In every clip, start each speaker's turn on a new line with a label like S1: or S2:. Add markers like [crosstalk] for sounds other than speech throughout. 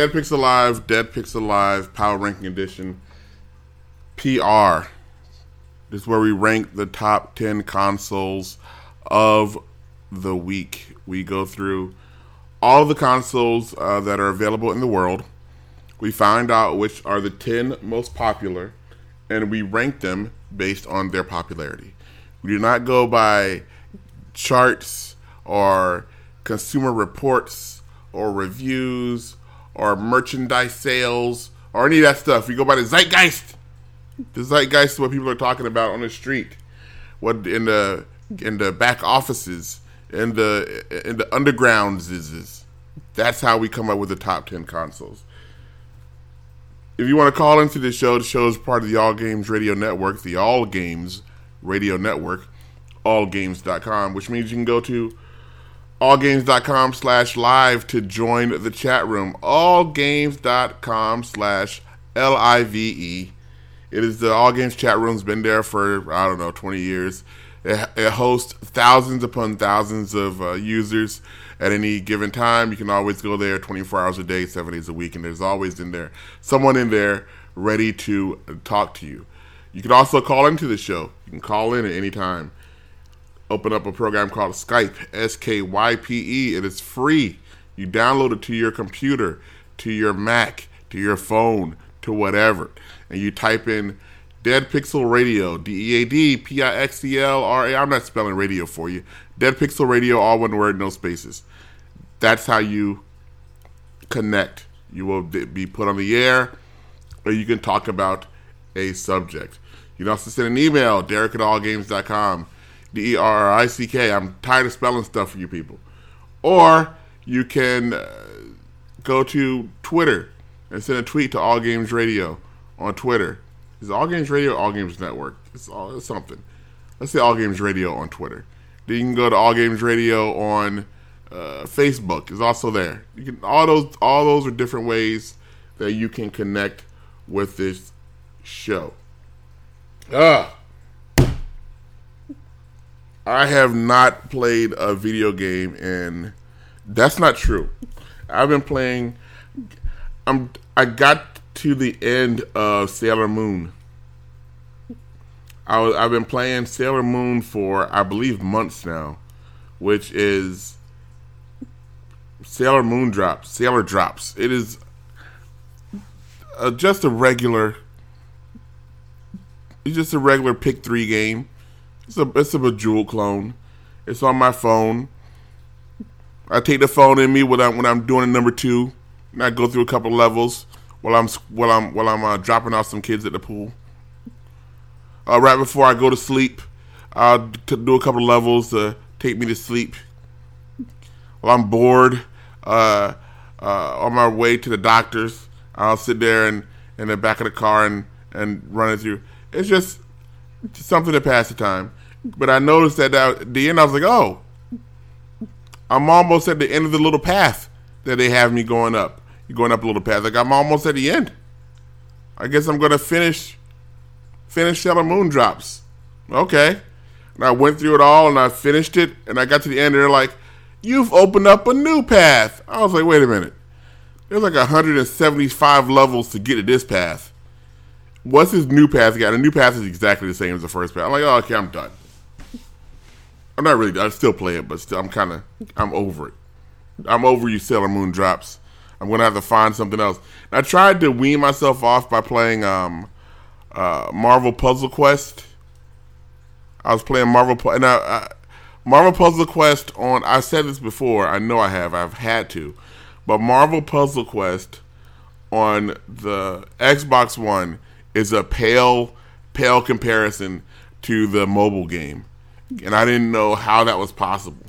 S1: Dead Pixel Live, Dead Pixel Live, Power Ranking Edition, PR. This is where we rank the top 10 consoles of the week. We go through all the consoles uh, that are available in the world. We find out which are the 10 most popular, and we rank them based on their popularity. We do not go by charts or consumer reports or reviews or merchandise sales or any of that stuff. We go by the zeitgeist. The zeitgeist is what people are talking about on the street, what in the in the back offices, in the in the undergrounds is. That's how we come up with the top ten consoles. If you want to call into the show, the show is part of the All Games Radio Network, the All Games Radio Network, allgames.com, which means you can go to allgames.com slash live to join the chat room. Allgames.com slash L I V E. It is the All Games chat room. has been there for, I don't know, 20 years. It, it hosts thousands upon thousands of uh, users at any given time. You can always go there 24 hours a day, seven days a week, and there's always in there someone in there ready to talk to you. You can also call into the show. You can call in at any time. Open up a program called Skype, S K Y P E. It is free. You download it to your computer, to your Mac, to your phone, to whatever. And you type in Dead Pixel Radio, D E A D P I X E L R A. I'm not spelling radio for you. Dead Pixel Radio, all one word, no spaces. That's how you connect. You will be put on the air, or you can talk about a subject. You can also send an email, Derek at allgames.com, D E R R I C K. I'm tired of spelling stuff for you people. Or you can uh, go to Twitter and send a tweet to All Games Radio on Twitter. Is All Games Radio All Games Network? It's, all, it's something. Let's say All Games Radio on Twitter. Then you can go to All Games Radio on uh, Facebook. Is also there. You can all those all those are different ways that you can connect with this show. Ah. I have not played a video game and that's not true. I've been playing I'm I got to the end of Sailor Moon. I was, I've been playing Sailor Moon for I believe months now, which is Sailor Moon drops, Sailor drops. It is uh, just a regular. It's just a regular pick three game. It's a it's a Bejeweled clone. It's on my phone. I take the phone in me when I'm when I'm doing a number two, and I go through a couple levels while I'm while I'm while I'm uh, dropping off some kids at the pool. Uh, right before I go to sleep, I'll do a couple levels to take me to sleep. While I'm bored, uh, uh, on my way to the doctor's, I'll sit there and in the back of the car and and run it through. It's just, just something to pass the time. But I noticed that at the end, I was like, oh, I'm almost at the end of the little path that they have me going up. You're going up a little path. Like I'm almost at the end. I guess I'm gonna finish finish Sailor Moon drops. Okay. And I went through it all and I finished it and I got to the end and they're like, You've opened up a new path. I was like, wait a minute. There's like 175 levels to get to this path. What's this new path got? A new path is exactly the same as the first path. I'm like, oh, okay, I'm done. I'm not really. I still play it, but still, I'm kind of. I'm over it. I'm over you, Sailor Moon drops. I'm gonna have to find something else. I tried to wean myself off by playing um, uh, Marvel Puzzle Quest. I was playing Marvel, and I, I, Marvel Puzzle Quest on. I said this before. I know I have. I've had to, but Marvel Puzzle Quest on the Xbox One is a pale, pale comparison to the mobile game, and I didn't know how that was possible.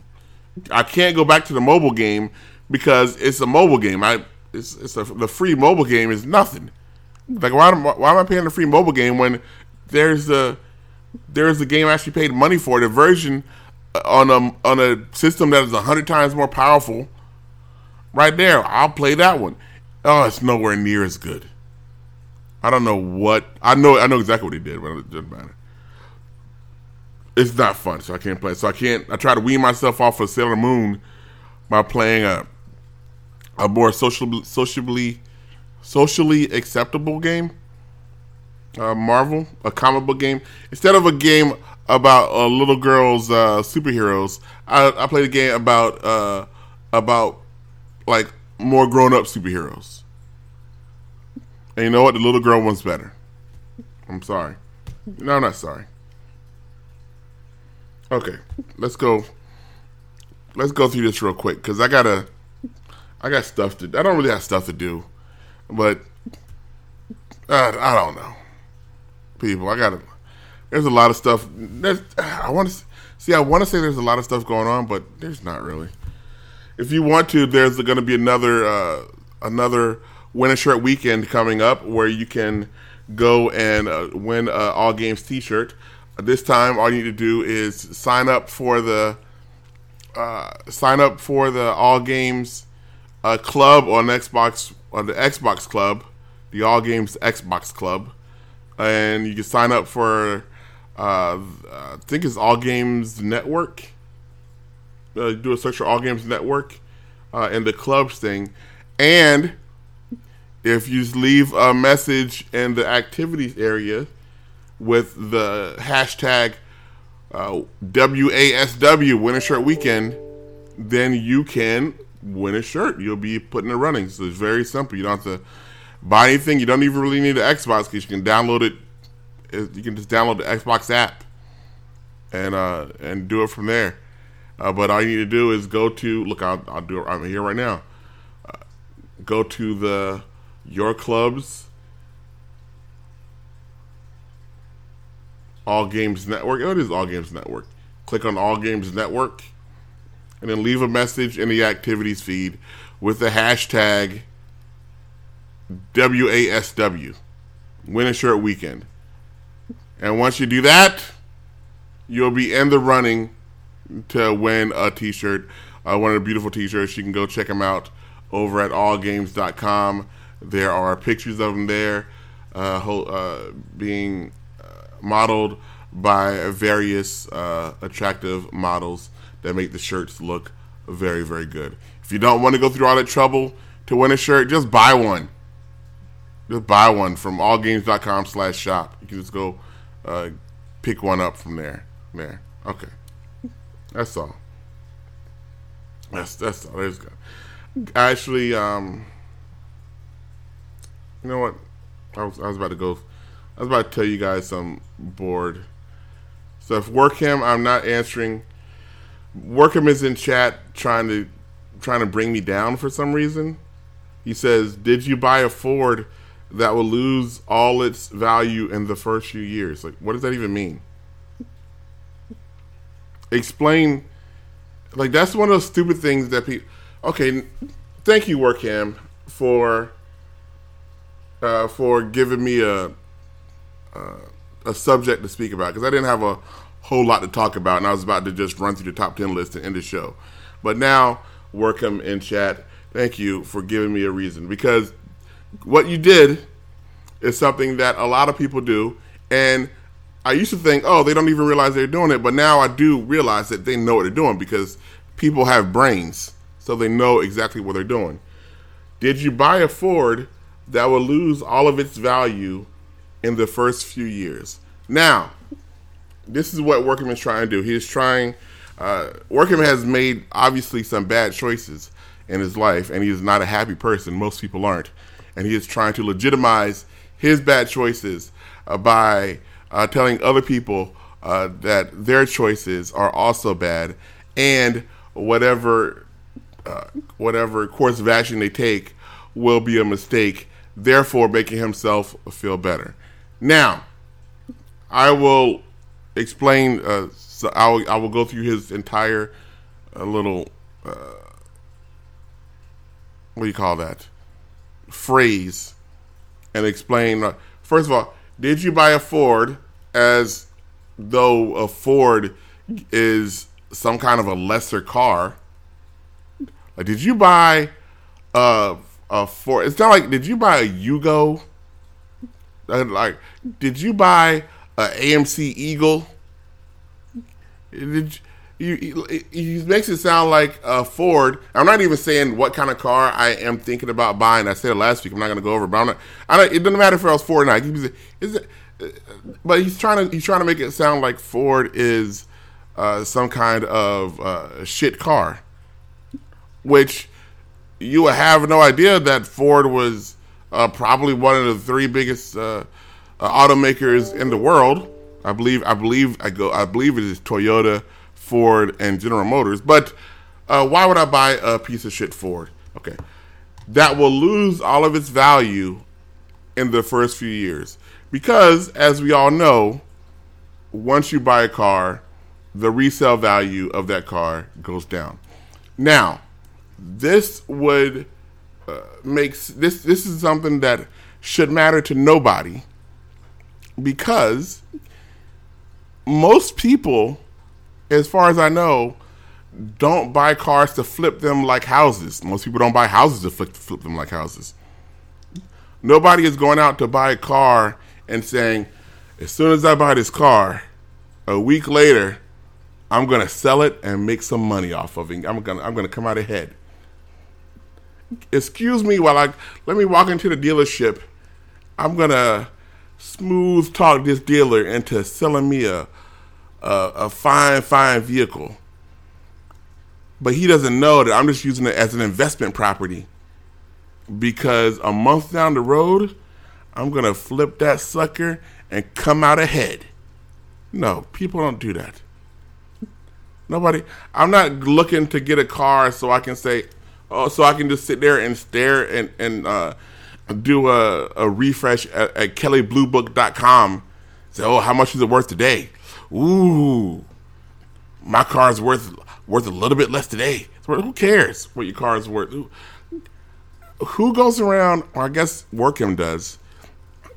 S1: I can't go back to the mobile game because it's a mobile game. I it's, it's a, the free mobile game is nothing. Like why am, why am I paying the free mobile game when there's a there's a game I actually paid money for the version on a on a system that is hundred times more powerful. Right there, I'll play that one. Oh, it's nowhere near as good. I don't know what I know. I know exactly what he did, but it doesn't matter. It's not fun, so I can't play. So I can't. I try to wean myself off of Sailor Moon by playing a a more socially socially socially acceptable game. Uh, Marvel, a comic book game. Instead of a game about uh, little girls uh, superheroes, I, I played a game about uh, about like more grown up superheroes. And you know what? The little girl one's better. I'm sorry. No, I'm not sorry. Okay, let's go. Let's go through this real quick because I gotta. I got stuff to. I don't really have stuff to do, but uh, I don't know. People, I gotta. There's a lot of stuff. There's, I want to see. I want to say there's a lot of stuff going on, but there's not really. If you want to, there's going to be another uh, another win a shirt weekend coming up where you can go and uh, win all games T-shirt. This time, all you need to do is sign up for the uh, sign up for the All Games uh, Club on Xbox on the Xbox Club, the All Games Xbox Club, and you can sign up for uh, I think it's All Games Network. Uh, do a search for All Games Network uh, and the clubs thing, and if you leave a message in the activities area with the hashtag uh, WASW a Shirt Weekend, then you can win a shirt. You'll be put in the running. So it's very simple. You don't have to buy anything. You don't even really need an Xbox because you can download it. You can just download the Xbox app and uh, and do it from there. Uh, but all you need to do is go to look. I'll, I'll do it. I'm here right now. Uh, go to the your clubs All Games Network. Oh, it is All Games Network. Click on All Games Network and then leave a message in the activities feed with the hashtag WASW, Win a Shirt Weekend. And once you do that, you'll be in the running to win a t shirt, uh, one of the beautiful t shirts. You can go check them out over at allgames.com. There are pictures of them there uh, uh, being modeled by various uh, attractive models that make the shirts look very, very good. If you don't want to go through all that trouble to win a shirt, just buy one. Just buy one from allgames.com slash shop. You can just go uh, pick one up from there. There. Okay. That's all. That's that's all. There's good. Actually, um, you know what? I was I was about to go I was about to tell you guys I'm bored So stuff. Workham, I'm not answering. Workham is in chat trying to trying to bring me down for some reason. He says, "Did you buy a Ford that will lose all its value in the first few years?" Like, what does that even mean? Explain. Like, that's one of those stupid things that people. Okay, thank you, Workham, for uh, for giving me a uh, a subject to speak about because I didn't have a whole lot to talk about, and I was about to just run through the top ten list and end the show. But now, Workham in chat, thank you for giving me a reason because what you did is something that a lot of people do, and I used to think, oh, they don't even realize they're doing it, but now I do realize that they know what they're doing because people have brains, so they know exactly what they're doing. Did you buy a Ford that will lose all of its value in the first few years. Now, this is what Workman is trying to do. He is trying. Uh, Workman has made obviously some bad choices in his life, and he is not a happy person. Most people aren't, and he is trying to legitimize his bad choices uh, by uh, telling other people uh, that their choices are also bad, and whatever uh, whatever course of action they take will be a mistake. Therefore, making himself feel better. Now, I will explain. Uh, so I will, I will go through his entire uh, little uh, what do you call that phrase and explain. Uh, first of all, did you buy a Ford as though a Ford is some kind of a lesser car? Like, did you buy a, a Ford? It's not like did you buy a Yugo? Like, did you buy a AMC Eagle? Did he, he makes it sound like a Ford. I'm not even saying what kind of car I am thinking about buying. I said it last week. I'm not going to go over, but I'm not, I don't, it doesn't matter if I was Ford or not. Is it, but he's trying to he's trying to make it sound like Ford is uh, some kind of uh, shit car, which you have no idea that Ford was uh, probably one of the three biggest uh, uh, automakers in the world. I believe I believe I go I believe it is Toyota, Ford, and General Motors. But uh, why would I buy a piece of shit Ford? Okay, that will lose all of its value in the first few years because, as we all know, once you buy a car, the resale value of that car goes down. Now, this would uh, makes this this is something that should matter to nobody because most people, as far as I know, don't buy cars to flip them like houses. Most people don't buy houses to flip, flip them like houses. Nobody is going out to buy a car and saying, as soon as I buy this car, a week later, I'm gonna sell it and make some money off of it. I'm gonna I'm gonna come out ahead. Excuse me while I let me walk into the dealership. I'm gonna smooth talk this dealer into selling me a a, a fine fine vehicle. But he doesn't know that I'm just using it as an investment property because a month down the road, I'm to flip that sucker and come out ahead. No, people don't do that. Nobody, I'm not looking to get a car so I can say, oh, so I can just sit there and stare and, and uh, do a, a refresh at, at kellybluebook.com. Say, oh, how much is it worth today? Ooh, my car is worth worth a little bit less today. Who cares what your car is worth? Who goes around, or I guess Workham does,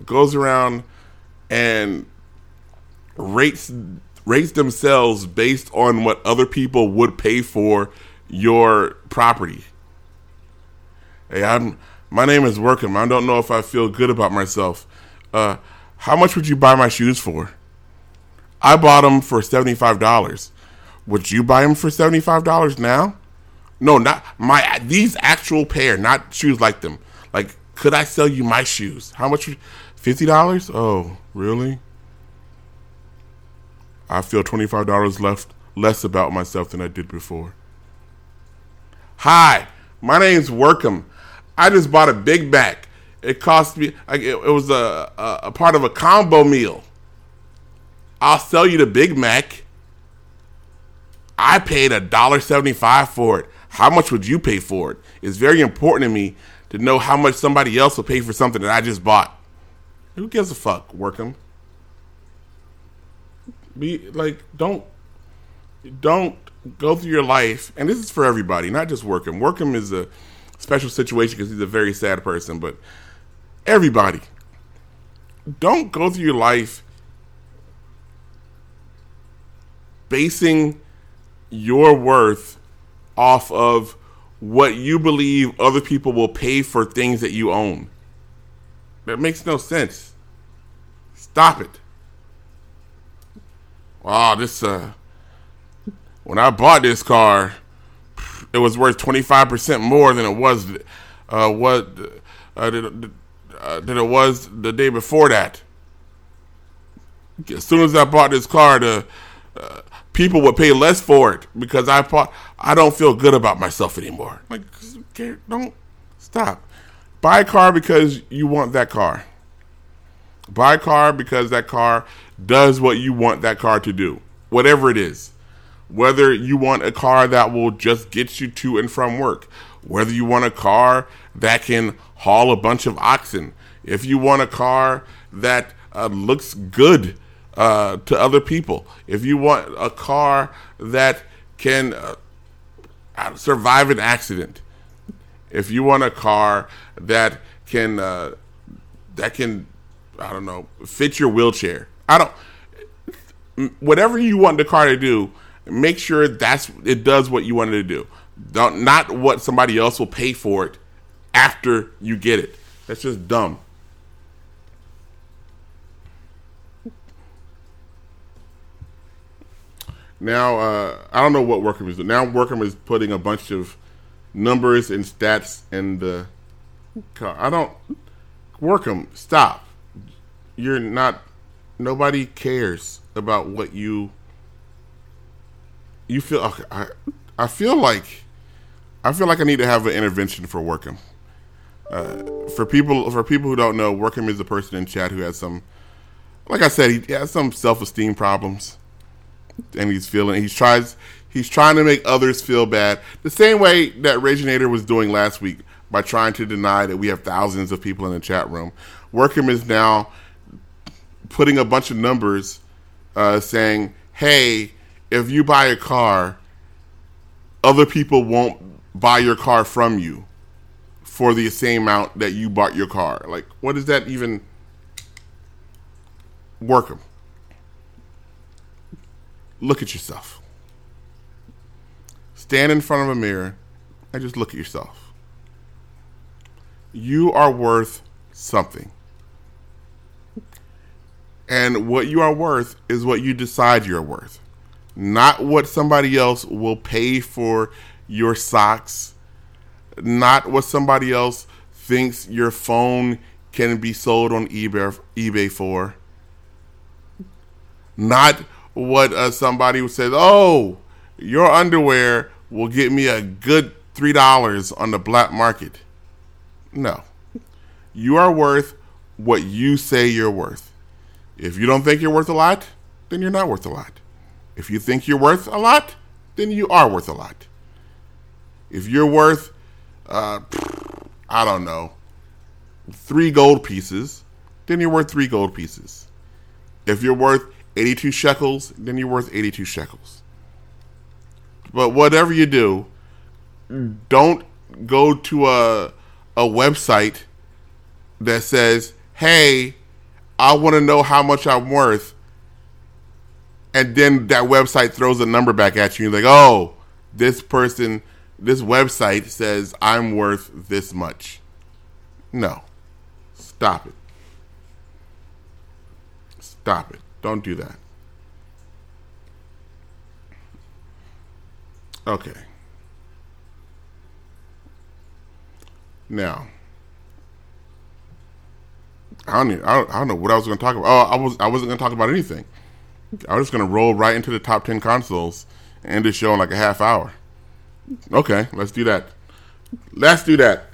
S1: goes around and rates rates themselves based on what other people would pay for your property. Hey, I'm my name is Workham. I don't know if I feel good about myself. Uh, how much would you buy my shoes for? I bought them for seventy five dollars. Would you buy them for seventy five dollars now? No, not my these actual pair, not shoes like them. Like, could I sell you my shoes? How much? Fifty dollars? Oh, really? I feel twenty five dollars left less about myself than I did before. Hi, my name's Workham. I just bought a Big Mac. It cost me. It, it was a, a, a part of a combo meal. I'll sell you the Big Mac. I paid a dollar seventy five for it. How much would you pay for it? It's very important to me to know how much somebody else will pay for something that I just bought. Who gives a fuck? Workham. Be like, don't, don't go through your life, and this is for everybody, not just Workham. Workham is a special situation because he's a very sad person, but everybody, don't go through your life basing your worth off of what you believe other people will pay for things that you own. That makes no sense. Stop it. Wow, this uh when I bought this car, it was worth 25% more than it was uh what uh, uh, than it was the day before that. As soon as I bought this car, the uh, people would pay less for it because I bought. I don't feel good about myself anymore. Like, don't stop. Buy a car because you want that car. Buy a car because that car does what you want that car to do, whatever it is. Whether you want a car that will just get you to and from work, whether you want a car that can haul a bunch of oxen, if you want a car that uh, looks good uh, to other people, if you want a car that can uh, survive an accident, if you want a car that can uh, that can I don't know fit your wheelchair, I don't whatever you want the car to do, make sure that's it does what you want it to do. Don't not what somebody else will pay for it after you get it. That's just dumb. Now uh, I don't know what Workham is doing. Now Workham is putting a bunch of numbers and stats in the car. I don't Workham. Stop. You're not. Nobody cares about what you. You feel. I. I feel like. I feel like I need to have an intervention for Workham. Uh, for people for people who don't know, Workham is the person in chat who has some, like I said, he has some self esteem problems, and he's feeling he tries he's trying to make others feel bad the same way that Reginator was doing last week by trying to deny that we have thousands of people in the chat room. Workham is now putting a bunch of numbers uh, saying, "Hey, if you buy a car, other people won't buy your car from you." for the same amount that you bought your car. Like, what does that even work them? Look at yourself. Stand in front of a mirror and just look at yourself. You are worth something. And what you are worth is what you decide you're worth, not what somebody else will pay for your socks not what somebody else thinks your phone can be sold on eBay eBay for. Not what uh, somebody says, "Oh, your underwear will get me a good three dollars on the black market." No, you are worth what you say you're worth. If you don't think you're worth a lot, then you're not worth a lot. If you think you're worth a lot, then you are worth a lot. If you're worth uh, I don't know, three gold pieces, then you're worth three gold pieces. If you're worth 82 shekels, then you're worth 82 shekels. But whatever you do, don't go to a a website that says, "Hey, I want to know how much I'm worth." And then that website throws a number back at you. You're like, "Oh, this person this website says I'm worth this much. No. Stop it. Stop it. Don't do that. Okay. Now, I don't, even, I don't, I don't know what I was going to talk about. Oh, I was I wasn't going to talk about anything. I was just to roll right into the top ten consoles and the show in like a half hour. Okay, let's do that. Let's do that.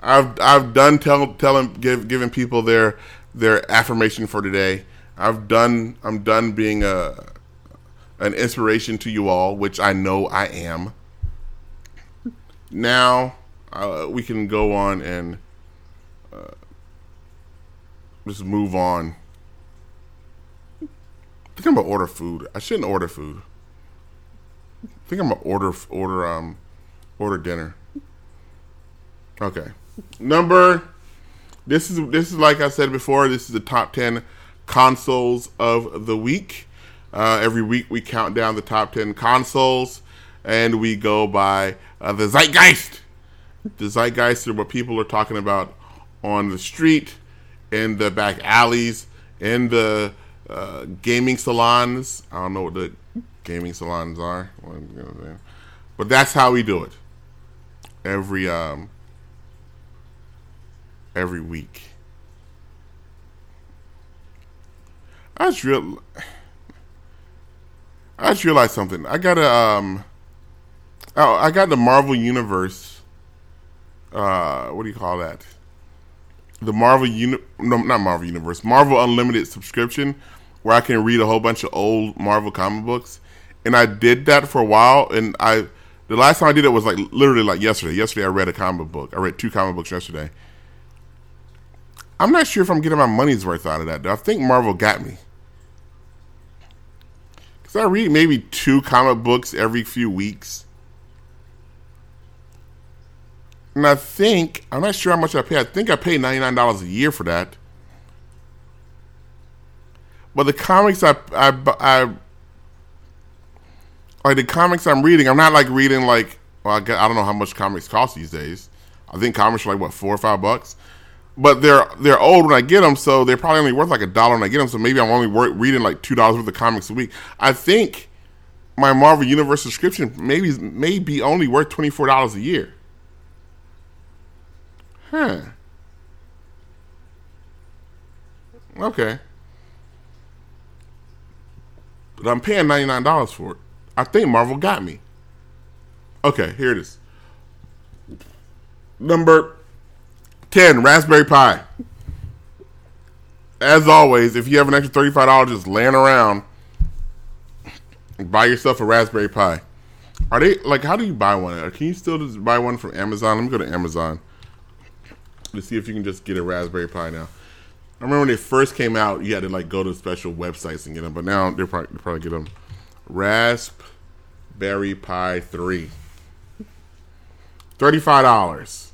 S1: I've I've done tell, telling give, giving people their their affirmation for today. I've done I'm done being a an inspiration to you all, which I know I am. Now uh, we can go on and uh, just move on. I think I'm gonna order food. I shouldn't order food. I think I'm gonna order order um order dinner. Okay. Number this is this is like I said before, this is the top ten consoles of the week. Uh, every week we count down the top ten consoles and we go by uh, the zeitgeist. The zeitgeist are what people are talking about on the street, in the back alleys, in the uh, gaming salons. I don't know what the gaming salons are. But that's how we do it. Every um every week. I just real I just realized something. I got a um oh I got the Marvel Universe uh what do you call that? The Marvel Uni no not Marvel Universe, Marvel Unlimited subscription where I can read a whole bunch of old Marvel comic books and I did that for a while. And I, the last time I did it was like literally like yesterday. Yesterday I read a comic book. I read two comic books yesterday. I'm not sure if I'm getting my money's worth out of that. Though. I think Marvel got me because I read maybe two comic books every few weeks. And I think I'm not sure how much I pay. I think I pay ninety nine dollars a year for that. But the comics I I, I like the comics I'm reading, I'm not like reading like well, I, I don't know how much comics cost these days. I think comics are like what four or five bucks, but they're they're old when I get them, so they're probably only worth like a dollar when I get them. So maybe I'm only worth, reading like two dollars worth of comics a week. I think my Marvel Universe subscription maybe may be only worth twenty four dollars a year. Huh. Okay. But I'm paying ninety nine dollars for it. I think Marvel got me. Okay, here it is. Number ten, Raspberry Pi. As always, if you have an extra thirty five dollars just laying around, buy yourself a Raspberry Pi. Are they like? How do you buy one? Can you still just buy one from Amazon? Let me go to Amazon to see if you can just get a Raspberry Pi now. I remember when they first came out, you had to like go to special websites and get them, but now they're probably, they're probably get them. Raspberry Pi three. Thirty-five dollars.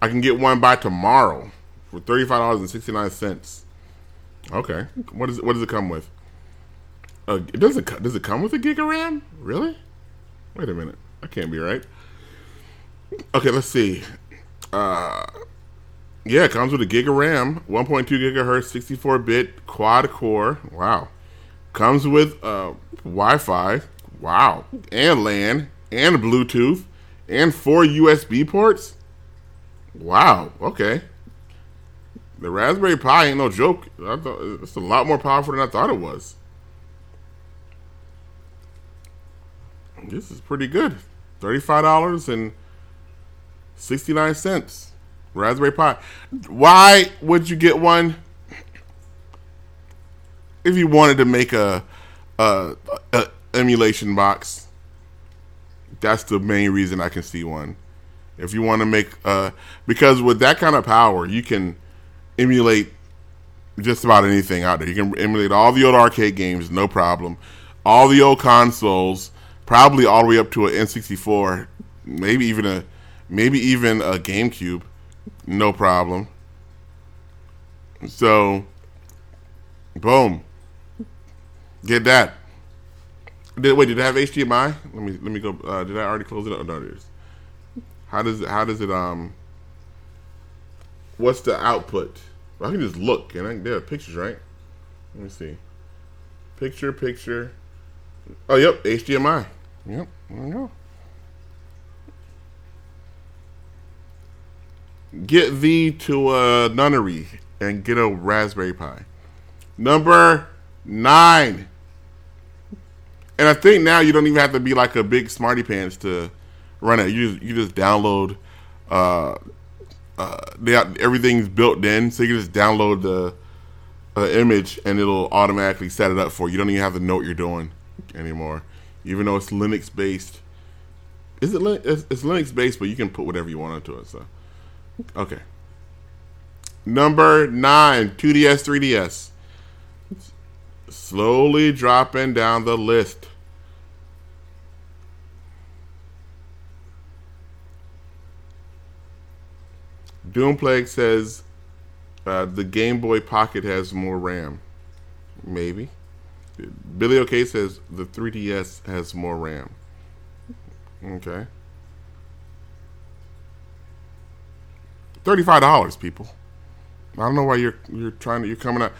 S1: I can get one by tomorrow for thirty-five dollars and sixty-nine cents. Okay, what is what does it come with? Uh, it doesn't does it come with a gig of RAM? Really? Wait a minute, that can't be right. Okay, let's see. Uh, yeah, it comes with a gig of RAM, 1.2 gigahertz, 64 bit quad core. Wow. Comes with uh, Wi Fi. Wow. And LAN and Bluetooth and four USB ports. Wow. Okay. The Raspberry Pi ain't no joke. It's a lot more powerful than I thought it was. This is pretty good. Thirty-five dollars and sixty-nine cents. Raspberry Pi. Why would you get one? If you wanted to make a, a, a emulation box, that's the main reason I can see one. If you want to make uh, because with that kind of power, you can emulate just about anything out there. You can emulate all the old arcade games, no problem. All the old consoles, probably all the way up to an N64, maybe even a maybe even a GameCube no problem. So, boom, get that. Did wait? Did it have HDMI? Let me let me go. Uh, did I already close it up? No, it is. How does it? How does it? Um. What's the output? I can just look, and I, there are pictures, right? Let me see. Picture, picture. Oh, yep, HDMI. Yep, there we go. Get thee to a nunnery and get a Raspberry Pi. Number nine. And I think now you don't even have to be like a big smarty pants to run it. You just, you just download. Uh, uh, they everything's built in, so you can just download the uh, image and it'll automatically set it up for you. You don't even have to know what you're doing anymore, even though it's Linux based. Is it? It's, it's Linux based, but you can put whatever you want into it. So. Okay. Number nine, 2DS, 3DS. Slowly dropping down the list. Doomplague says uh, the Game Boy Pocket has more RAM. Maybe. Billy OK says the 3DS has more RAM. Okay. Thirty-five dollars, people. I don't know why you're you're trying to you're coming up.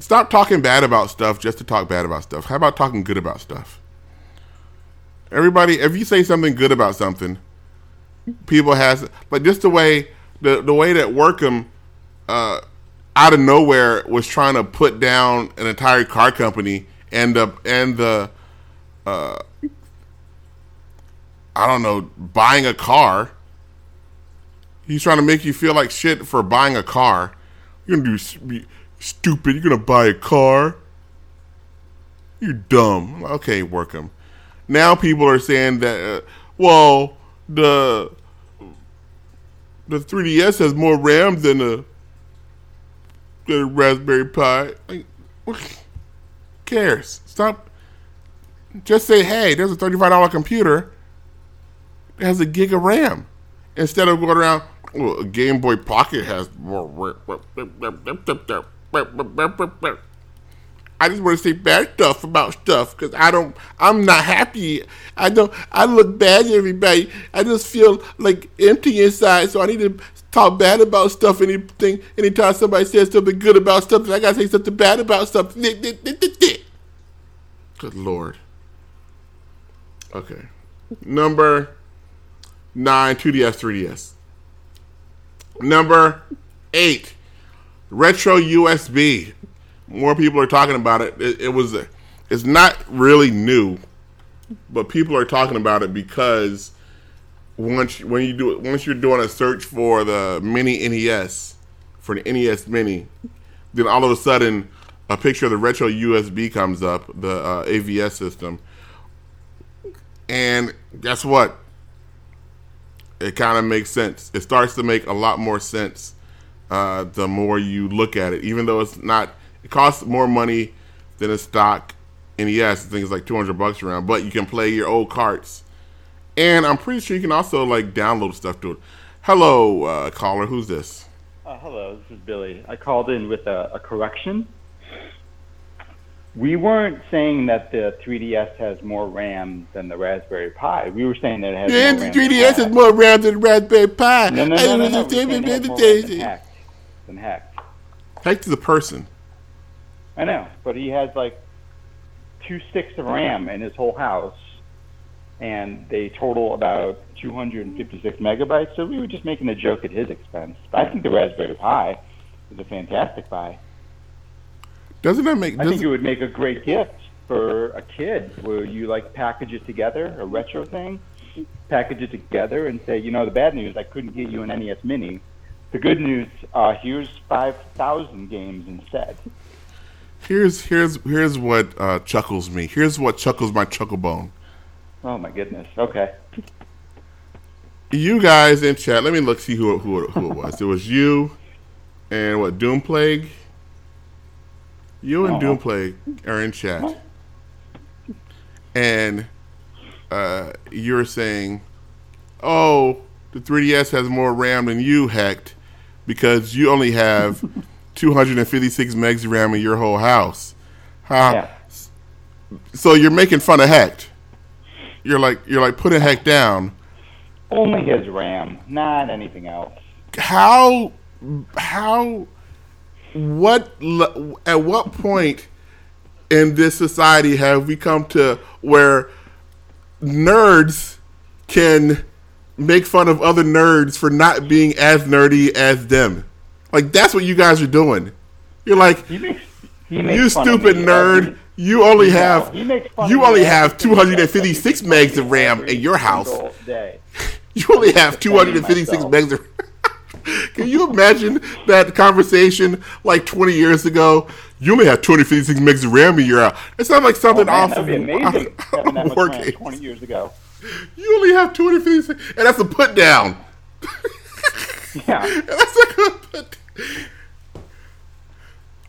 S1: Stop talking bad about stuff just to talk bad about stuff. How about talking good about stuff? Everybody, if you say something good about something, people has but just the way the the way that Workham uh, out of nowhere was trying to put down an entire car company and the and the uh, I don't know buying a car He's trying to make you feel like shit for buying a car. You're gonna do be stupid. You're gonna buy a car. You're dumb. Okay, work him. Now people are saying that, uh, well, the the 3DS has more RAM than a, than a Raspberry Pi. Like, cares? Stop. Just say, hey, there's a $35 computer that has a gig of RAM. Instead of going around, well, a Game Boy Pocket has more. I just want to say bad stuff about stuff because I don't. I'm not happy. I don't. I look bad to everybody. I just feel like empty inside. So I need to talk bad about stuff. Anything. Anytime somebody says something good about something, I gotta say something bad about something. Good lord. Okay. Number nine, 2DS, 3DS. Number eight, retro USB. More people are talking about it. It, it was, it's not really new, but people are talking about it because once when you do once you're doing a search for the mini NES, for the NES Mini, then all of a sudden a picture of the retro USB comes up, the uh, AVS system, and guess what? It kind of makes sense. It starts to make a lot more sense uh, the more you look at it. Even though it's not, it costs more money than a stock NES. I think it's like two hundred bucks around, but you can play your old carts, and I'm pretty sure you can also like download stuff to it. Hello, uh, caller. Who's this?
S2: Uh, hello, this is Billy. I called in with a, a correction. We weren't saying that the 3DS has more RAM than the Raspberry Pi. We were saying that it has
S1: Yeah,
S2: more
S1: the 3DS has more RAM than the Raspberry Pi.
S2: No, no, no, no, no. We're saying it has more RAM than hacked. Than hacked.
S1: Heck to the person.
S2: I know, but he has like two sticks of RAM in his whole house, and they total about 256 megabytes. So we were just making a joke at his expense. But I think the Raspberry Pi is a fantastic buy.
S1: Doesn't that make?
S2: I think it would make a great gift for a kid where you like package it together, a retro thing, package it together and say, you know, the bad news, I couldn't get you an NES Mini. The good news, uh, here's 5,000 games instead.
S1: here's here's here's what uh, chuckles me. Here's what chuckles my chuckle bone.
S2: Oh my goodness. Okay.
S1: You guys in chat. Let me look see who who who it was. It was you and what Doom Plague. You and
S2: Uh-huh.
S1: Doom are in chat, and uh, you're saying, "Oh, the 3DS has more RAM than you, hacked, because you only have [laughs] 256 megs of RAM in your whole house." Huh?
S2: Yeah.
S1: So you're making fun of hacked. You're like you're like putting hack down.
S2: Only his RAM, not anything else.
S1: how how what at what point in this society have we come to where nerds can make fun of other nerds for not being as nerdy as them? Like that's what you guys are doing. You're like
S2: he
S1: you stupid nerd. You only have you only have 256 megs of ram in your house. [laughs] you only have 256 megs of [laughs] Can you imagine that conversation like 20 years ago? You only have 256 megs of RAM in your house. It sounds like
S2: Oh,
S1: something
S2: man,
S1: off
S2: that'd
S1: of
S2: be amazing. [laughs] that much
S1: War Games.
S2: 20 years ago.
S1: You only have 256, and that's a put down. [laughs]
S2: Yeah.
S1: And that's like a put.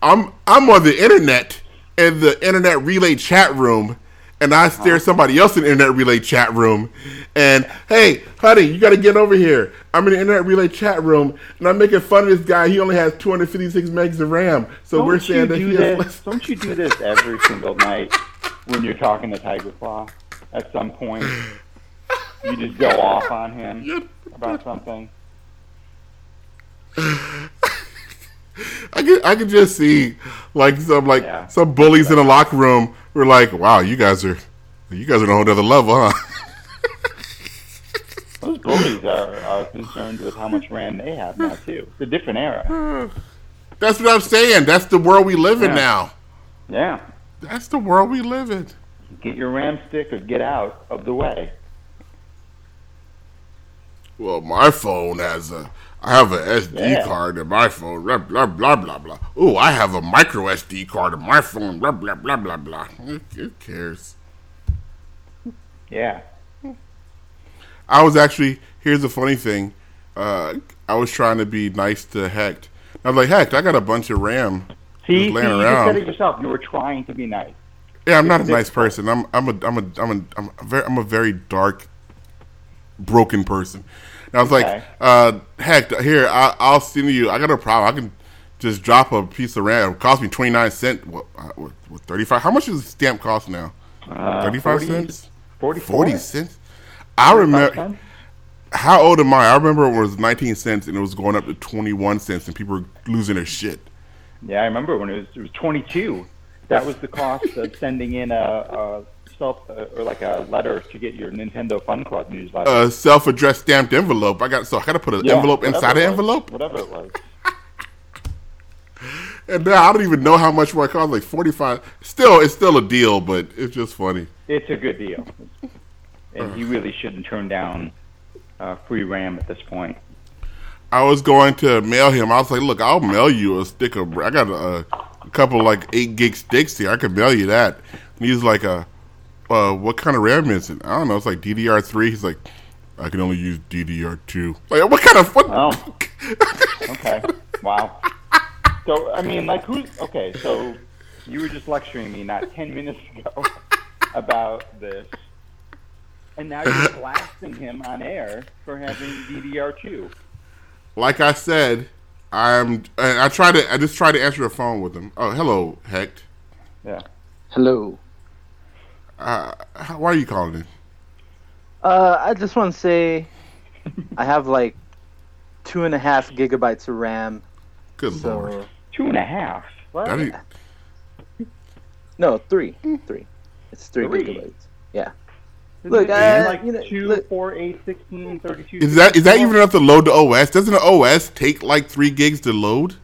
S1: I'm I'm on the internet in the internet relay chat room, and I stare at somebody else in the internet relay chat room, and hey, honey, you got to get over here. I'm in the internet relay chat room, and I'm making fun of this guy. He only has 256 megs of RAM, so
S2: Don't
S1: we're saying that he has
S2: this?
S1: less.
S2: Don't you do this every single night when you're talking to Tiger Claw? At some point, you just go off on him about something. [laughs]
S1: I could I could just see like some like
S2: Yeah.
S1: some bullies in a locker room. We're like, wow, you guys are you guys are on a whole other level, huh? [laughs]
S2: Those bullies are, are concerned with how much RAM they have now too. It's a different era. [sighs]
S1: That's what I'm saying. That's the world we live in
S2: Yeah.
S1: now.
S2: Yeah.
S1: That's the world we live in.
S2: Get your RAM stick or get out of the way.
S1: Well, my phone has a. I have an SD
S2: Yeah.
S1: card in my phone. Blah blah blah blah blah. Ooh, I have a micro SD card in my phone. Blah blah blah blah blah. Who, cares?
S2: Yeah.
S1: I was actually. Here's the funny thing. Uh, I was trying to be nice to Hecht. I was like, Hecht, I got a bunch of RAM.
S2: See, see
S1: Just
S2: you
S1: laying
S2: just
S1: around.
S2: said it yourself. You were trying to be nice.
S1: Yeah, I'm not a nice person. I'm I'm a I'm a I'm a I'm a very I'm a very dark, broken person. And I was
S2: Okay.
S1: like, uh, heck, here I, I'll send you. I got a problem. I can just drop a piece of RAM. It cost me twenty nine cent. What, uh, what, what thirty five? How much does a stamp cost now?
S2: Uh,
S1: Thirty five
S2: 40
S1: cents.
S2: 44?
S1: Forty cents. I remember.
S2: cents?
S1: How old am I? I remember it was nineteen cents and it was going up to twenty one cents, and people were losing their shit.
S2: Yeah, I remember when it was it was 22. That was the cost of sending in a, a yourself a, or like a letter to get your Nintendo Fun Club newsletter.
S1: A self-addressed stamped envelope. I got so I got to put an
S2: Yeah,
S1: envelope inside an envelope.
S2: Whatever it was. [laughs]
S1: And now I don't even know how much more it costs. Like forty-five. Still, it's still a deal, but it's just funny.
S2: It's a good deal, [laughs] and he really shouldn't turn down uh, free RAM at this point.
S1: I was going to mail him. I was like, "Look, I'll mail you a stick of. I got a, a couple like eight gig sticks here. I could mail you that." And he's like, "Uh, uh, what kind of RAM is it? I don't know. It's like DDR three. He's like, I can only use DDR two. Like, what kind of what?
S2: Oh. Okay. Wow. So I mean, like, who's okay? So you were just lecturing me not ten minutes ago [laughs] about this, and now you're blasting him on air for having DDR two.
S1: like I said, I'm. I, I try to. I just try to answer the phone with him. Oh, hello, Hecht.
S2: Yeah.
S3: Hello.
S1: Uh, how, why are you calling in?
S3: Uh, I just want to say, I have like two and a half gigabytes of RAM.
S1: Good lord.
S2: Two and a half. What?
S1: That ain't-
S3: no, three, three. It's three,
S2: Three?
S3: gigabytes. Yeah.
S2: Is
S3: Look,
S2: it
S3: uh,
S2: like
S3: you know,
S2: two,
S3: look-
S2: four, eight, sixteen, thirty-two.
S1: Is that is that even enough to load the OS? Doesn't the OS take like three gigs to load?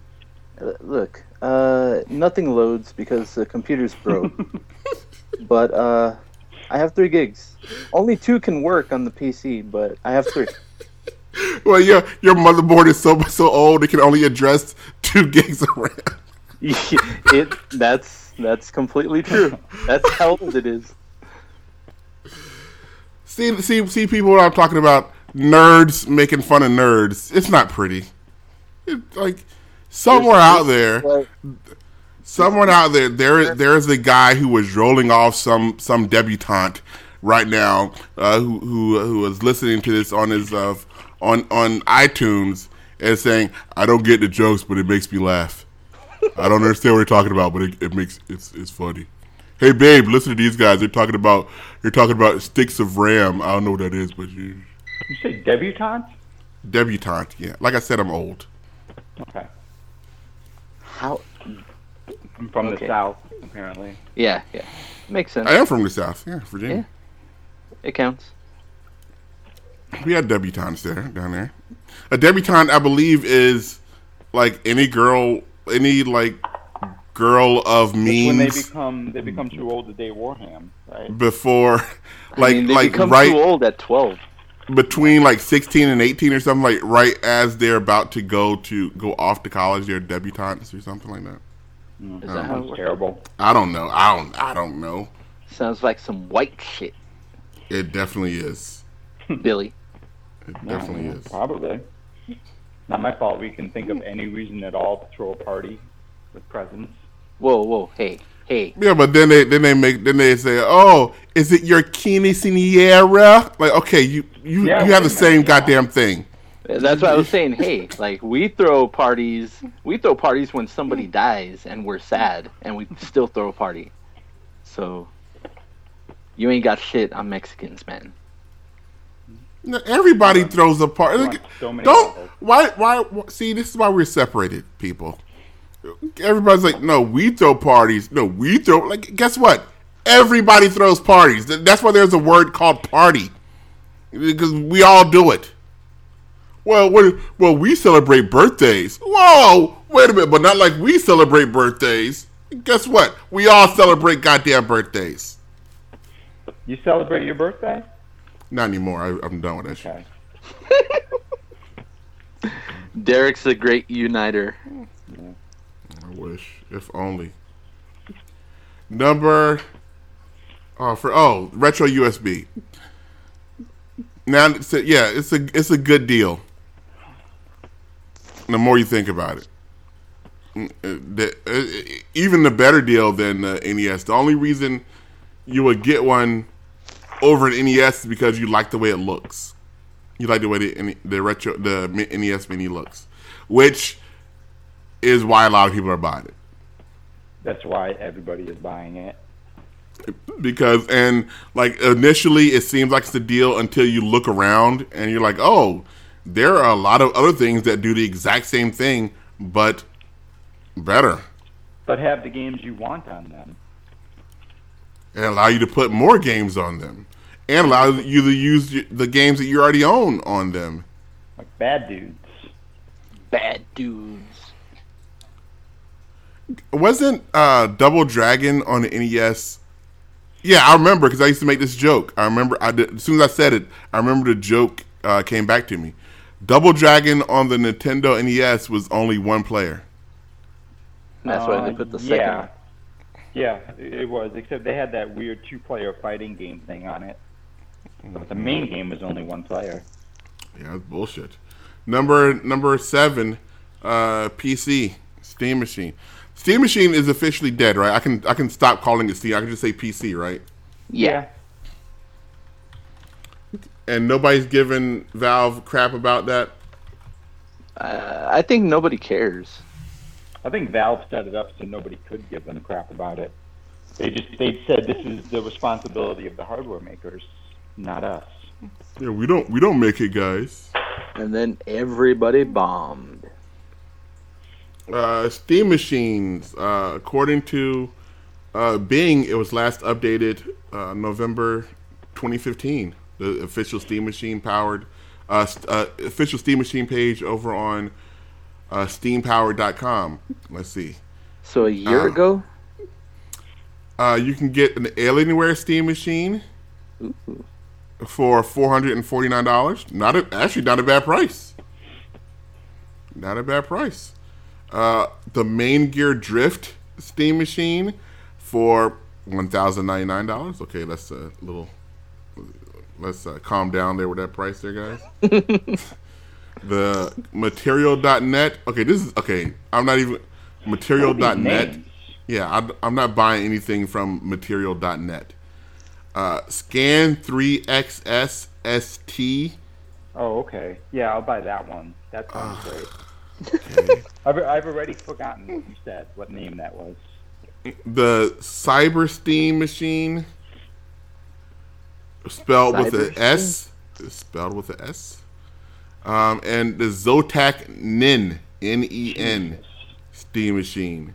S3: Look, uh, nothing loads because the computer's broke. [laughs] but uh, I have three gigs. Only two can work on the PC, but I have three. [laughs]
S1: Well, your your motherboard is so so old it can only address two [laughs] gigs of RAM. [laughs]
S3: it that's that's completely true. That's how old it is.
S1: See see see people what I'm talking about nerds making fun of nerds. It's not pretty. It, like somewhere out there, somewhere out there, there there's a guy who was rolling off some some debutante right now uh, who who who is listening to this on his uh, on on iTunes and saying, "I don't get the jokes, but it makes me laugh. I don't understand what you're talking about, but it, it makes it's it's funny." Hey babe, listen to these guys. They're talking about they're talking about sticks of RAM. I don't know what that is, but you
S2: You say debutante?
S1: debutante. Yeah, like I said, I'm old.
S2: Okay.
S3: how?
S2: I'm from
S3: Okay.
S2: the south, apparently.
S3: Yeah, yeah, makes sense.
S1: I am from the south. Yeah, Virginia.
S3: Yeah. It counts.
S1: We had debutantes there down there. A debutante, I believe, is like any girl, any like girl of
S2: When they become they become too old to date Warham, right?
S1: before,
S3: I [laughs]
S1: like
S3: mean, they
S1: like
S3: become
S1: right
S3: too old at twelve.
S1: between like sixteen and eighteen or something. Like right as they're about to go to go off to college, they're debutantes or something like that. Mm.
S3: Is that oh. how it
S2: Sounds
S3: works?
S2: terrible.
S1: I don't know. I don't. I don't know.
S3: Sounds like some white shit,
S1: It definitely is. [laughs]
S3: Billy.
S1: It
S2: No,
S1: definitely mm, is.
S2: Probably. Not my fault. We can think of any reason at all to throw a party with presents.
S3: Whoa, whoa, hey, hey.
S1: Yeah, but then they then they make then they say, "Oh, is it your quinceañera?" Like, okay, you you
S2: Yeah,
S1: you have the same goddamn thing.
S3: That's what I was saying. Hey, [laughs] like we throw parties. We throw parties when somebody dies and we're sad, and we still throw a party. So you ain't got shit on Mexicans, man.
S1: No, Everybody throws a party.
S2: on so
S1: Don't
S2: levels.
S1: why why see? This is why we're separated, people. Everybody's like, no, we throw parties. No, we throw. Like, guess what? Everybody throws parties. That's why there's a word called party, because we all do it. Well, what, well, we celebrate birthdays. Whoa, wait a minute, but not like we celebrate birthdays. Guess what? We all celebrate goddamn birthdays.
S2: You celebrate your birthday?
S1: Not anymore. I, I'm done with that shit.
S2: Okay. [laughs]
S3: Derek's a great uniter.
S1: I wish, if only. Number, oh for oh retro USB. Now, it's a, yeah, it's a it's a good deal. The more you think about it, Mm, uh, the, uh, even the better deal than the NES. The only reason you would get one over an NES is because you like the way it looks. You like the way the the retro the NES Mini looks, which is why a lot of people are buying it.
S2: That's why everybody is buying it.
S1: because and like initially it seems like it's a deal until you look around and you're like oh there are a lot of other things that do the exact same thing but better
S2: But have the games you want on them.
S1: and allow you to put more games on them, and allow you to use the games that you already own on them.
S2: Like bad dudes.
S3: Bad dudes.
S1: Wasn't uh, Double Dragon on the NES? Yeah, I remember because I used to make this joke. I remember I did, as soon as I said it, I remember the joke uh, came back to me. Double Dragon on the Nintendo NES was only one player.
S3: That's why they
S2: Uh,
S3: put the second.
S2: Yeah. Yeah, it it was. Except they had that weird two-player fighting game thing on it. But the main game was only one player.
S1: Yeah, that's bullshit. Number number seven, uh, PC Steam Machine. Steam Machine is officially dead, right? I can I can stop calling it Steam. I can just say PC, right?
S3: Yeah.
S1: And nobody's giving Valve crap about that.
S3: Uh, I think nobody cares.
S2: I think Valve set it up so nobody could give them crap about it. They just they said this is the responsibility of the hardware makers, not us.
S1: Yeah, we don't we don't make it, guys.
S3: And then everybody bombed.
S1: Uh, Steam machines, uh, according to uh, Bing, it was last updated uh, November 2015. The official Steam machine powered, uh, st- uh, official Steam machine page over on uh, SteamPowered.com. Let's see.
S3: So a year
S1: Uh,
S3: ago,
S1: Uh, you can get an Alienware Steam machine for four hundred and forty nine dollars. Not a, actually not a bad price. Not a bad price. Uh, the Maingear Drift Steam machine for one thousand ninety nine dollars. Okay, that's a little. Let's uh, calm down there with that price there, guys. [laughs] the Materiel.net. Okay, this is okay. I'm not even
S2: Materiel.net.
S1: Yeah, I, am not buying anything from Materiel.net. Uh, Scan 3XS ST.
S2: Oh, okay. Yeah, I'll buy that one. That sounds great.
S1: Okay. [laughs]
S2: I've, I've already forgotten what you said, what name that was.
S1: the Syber Steam machine, spelled with an? S, spelled with an S, um, and the Zotac Nin N E N Steam machine.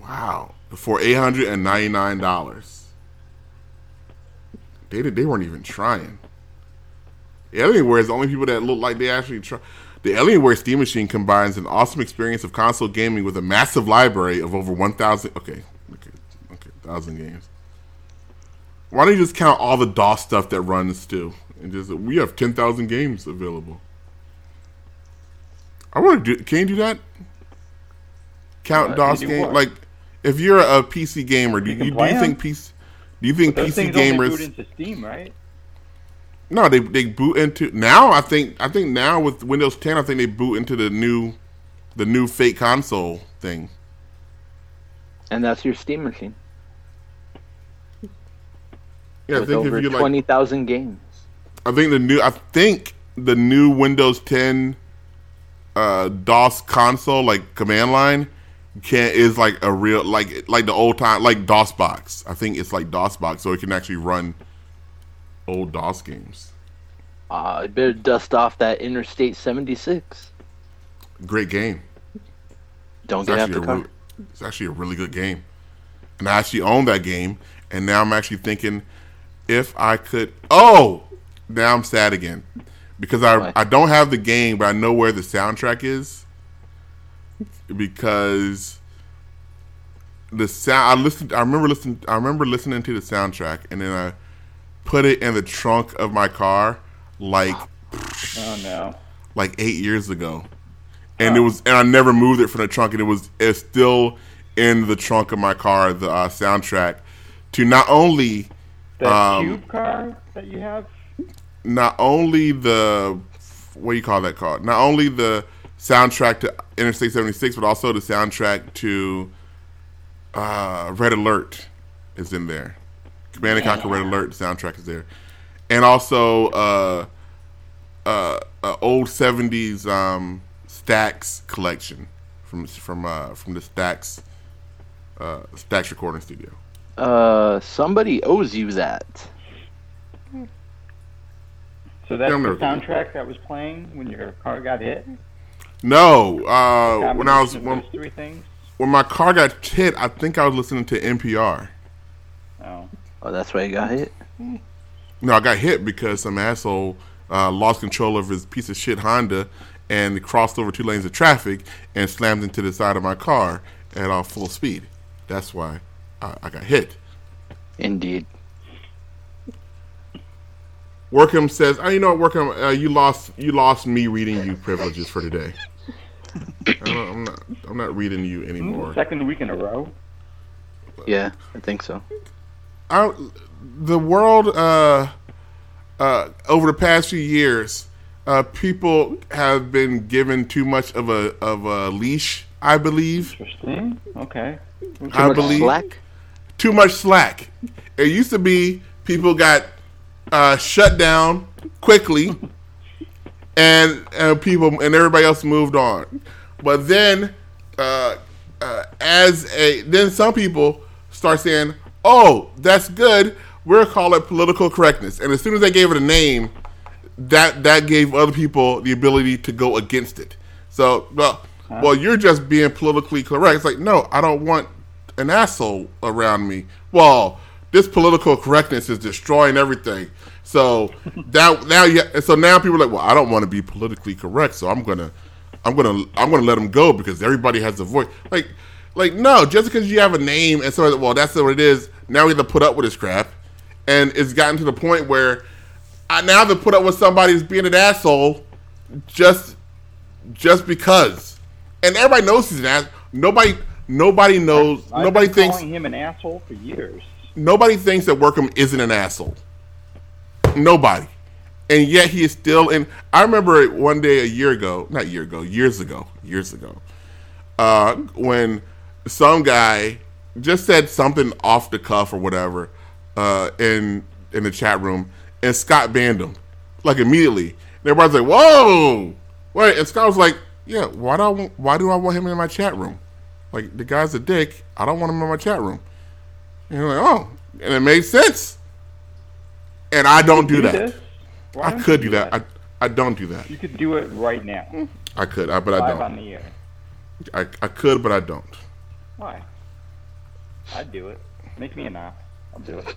S1: Wow, for eight hundred and ninety nine dollars. They did, they weren't even trying. Alienware is the only people that look like they actually try. The Alienware Steam Machine combines an awesome experience of console gaming with a massive library of over 1,000. Okay, okay, okay, 1,000 games. Why don't you just count all the DOS stuff that runs too? And just, we have 10,000 games available. I want to do, can you do that? Count
S2: Uh,
S1: DOS games? Like, if you're a PC gamer, do
S2: You
S1: you, do you think PC, do you think PC gamers.
S2: boot into Steam, right?
S1: No, they they boot into now. I think I think now with Windows 10, I think they boot into the new the new fake console thing.
S3: and that's your Steam machine
S1: Yeah, I
S3: with
S1: think
S3: over
S1: you like,
S3: twenty thousand games.
S1: I think the new I think the new Windows 10 uh, DOS console like command line can is like a real like like the old time like DOS box. I think it's like DOS box, so it can actually run old DOS games.
S3: Uh, I better dust off that Interstate seventy six.
S1: Great game.
S3: Don't
S1: It's
S3: get out
S1: actually,
S3: the
S1: a
S3: car.
S1: really, it's actually a really good game. And I actually own that game. And now I'm actually thinking if I could. Oh! Now I'm sad again. Because I,
S3: Why?
S1: I don't have the game, but I know where the soundtrack is. Because the sound I listened I remember listening I remember listening to the soundtrack and then I put it in the trunk of my car like
S2: Oh no.
S1: like eight years ago, and it was and I never moved it from the trunk, and it was it's still in the trunk of my car. The uh, soundtrack to not only
S2: The
S1: Um,
S2: cube car that you have?
S1: not only the what do you call that car? Not only the soundtrack to Interstate seventy six, but also the soundtrack to uh, Red Alert is in there. Command and Conquer Red Alert soundtrack is there, and also uh, uh, uh, old seventies um, Stax collection from from uh, from the Stax uh, Stax recording studio.
S3: Uh, somebody owes you that.
S2: So that's the soundtrack that was playing when your car got hit?
S1: No, uh, when I was when,
S2: three things?
S1: when my car got hit, I think I was listening to NPR.
S2: Oh.
S3: Oh, that's why you got hit.
S1: No, I got hit because some asshole uh, lost control of his piece of shit Honda and crossed over two lanes of traffic and slammed into the side of my car at uh, full speed. That's why I, I got hit.
S3: Indeed.
S1: Workham says, "Oh, you know what, Workham? Uh, you lost. You lost me reading you privileges for today. [laughs] I don't, I'm not. I'm not reading you anymore.
S2: Second week in a row.
S3: Yeah, I think so.
S1: I, the world uh, uh, over the past few years, uh, people have been given too much of a of a leash. I believe
S2: Interesting. Okay.
S1: I
S3: Much
S1: believe-
S3: slack.
S1: Too much slack. It used to be people got uh, shut down quickly, and uh, people and everybody else moved on. But then, uh, uh, as a then some people start saying, "Oh, that's good. We'll call it political correctness." And as soon as they gave it a name, that that gave other people the ability to go against it. So, well, well, you're just being politically correct. It's like, no, I don't want an asshole around me. Well, this political correctness is destroying everything. So that now, yeah, so now people are like, well, I don't want to be politically correct, so I'm gonna, I'm gonna, I'm gonna let them go because everybody has a voice. Like, like no, just because you have a name and so well, that's what it is. Now we have to put up with this crap, and it's gotten to the point where I now have to put up with somebody's being an asshole just just because. And everybody knows he's an ass. Nobody nobody knows
S2: I've
S1: nobody
S2: been
S1: thinks
S2: calling him an asshole for years.
S1: nobody thinks that Workham isn't an asshole. Nobody. And yet he is still in I remember one day a year ago, not a year ago, years ago, years ago, uh, when some guy just said something off the cuff or whatever, uh, in in the chat room, and Scott banned him. Like immediately. And everybody's like, Whoa! Wait, and Scott was like, Yeah, why do I want, why do I want him in my chat room? Like the guy's a dick. I don't want him in my chat room. And you're like, oh, and it made sense. And I don't do that.
S2: this? Why
S1: I
S2: don't
S1: could do that. I, I don't do that.
S2: you could do it right now,
S1: I could, I, but I
S2: live on
S1: don't.
S2: the air.
S1: I, I could, but I don't.
S2: Why? I'd do it. Make me an op. I'll do it.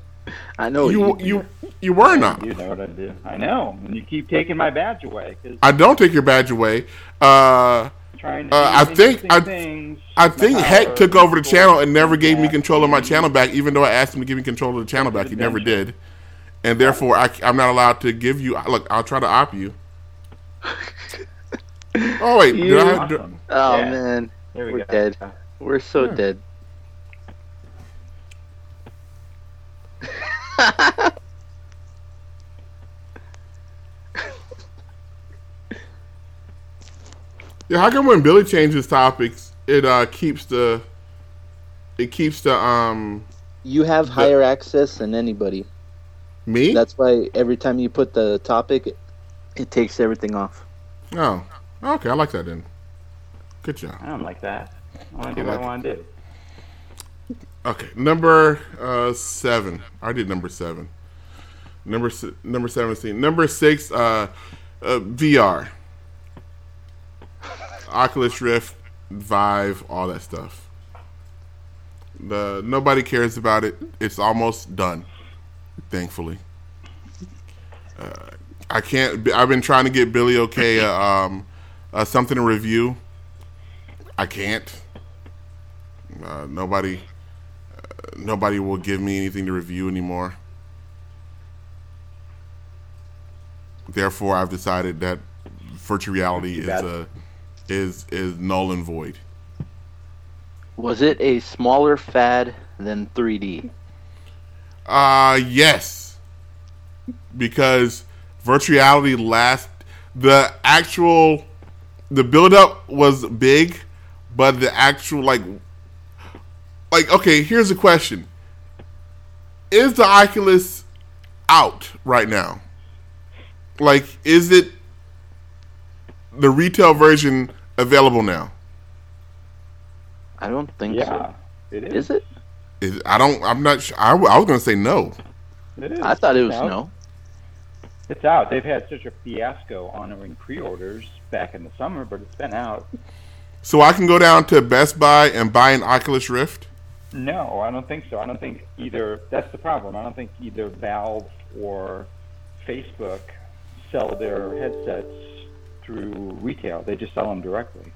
S3: I know
S1: You
S3: you.
S1: you you were not.
S2: You know what I do. I know. And you keep taking my badge away because
S1: I don't take your badge away. Uh,
S2: trying to
S1: Uh,
S2: do
S1: I think- I-
S2: things.
S1: I think Heck took over the channel and never gave me control of my channel back, even though I asked him to give me control of the channel back. He never did, and therefore I, am not allowed to give you. Look, I'll try to op you. [laughs] Oh wait, did I have,
S2: Awesome.
S3: Oh
S2: Yeah.
S3: man,
S2: There we
S3: we're
S2: go.
S3: dead. we're so
S1: Yeah.
S3: dead. [laughs] [laughs]
S1: Yeah, how come when Billy changes topics, it uh keeps the it keeps the um
S3: You have higher access than anybody.
S1: me?
S3: That's why every time you put the topic, it, it takes everything off.
S1: oh, okay, I like that then. Good job.
S2: I don't like that. I want to do
S1: I
S2: what I want to do.
S1: Okay, number uh seven. I did number seven. Number se- number seventeen. Number six. Uh, uh VR. Oculus Rift, Vive, all that stuff. The nobody cares about it. It's almost done. Thankfully. Uh, I can't. I've been trying to get Billy okay. Uh, um, uh, something to review. I can't. Uh, nobody nobody will give me anything to review anymore. Therefore, I've decided that virtual reality is
S2: bad.
S1: Is is null and void.
S3: Was it a smaller fad than 3D?
S1: Uh yes, because virtual reality last the actual the build up was big, but the actual like like okay, here's a question: Is the Oculus out right now? Like, is it the retail version available now?
S3: I don't think
S2: Yeah,
S3: so.
S2: it is.
S3: Is it?
S1: Is, I don't. I'm not. Sure. I was gonna say no.
S2: It is.
S3: I thought it was
S2: It's out.
S3: no.
S2: It's out. They've had such a fiasco honoring pre-orders back in the summer, but it's been out.
S1: So I can go down to Best Buy and buy an Oculus Rift.
S2: No, I don't think so. I don't think either. That's the problem. I don't think either Valve or Facebook sell their headsets through retail. They just sell them directly.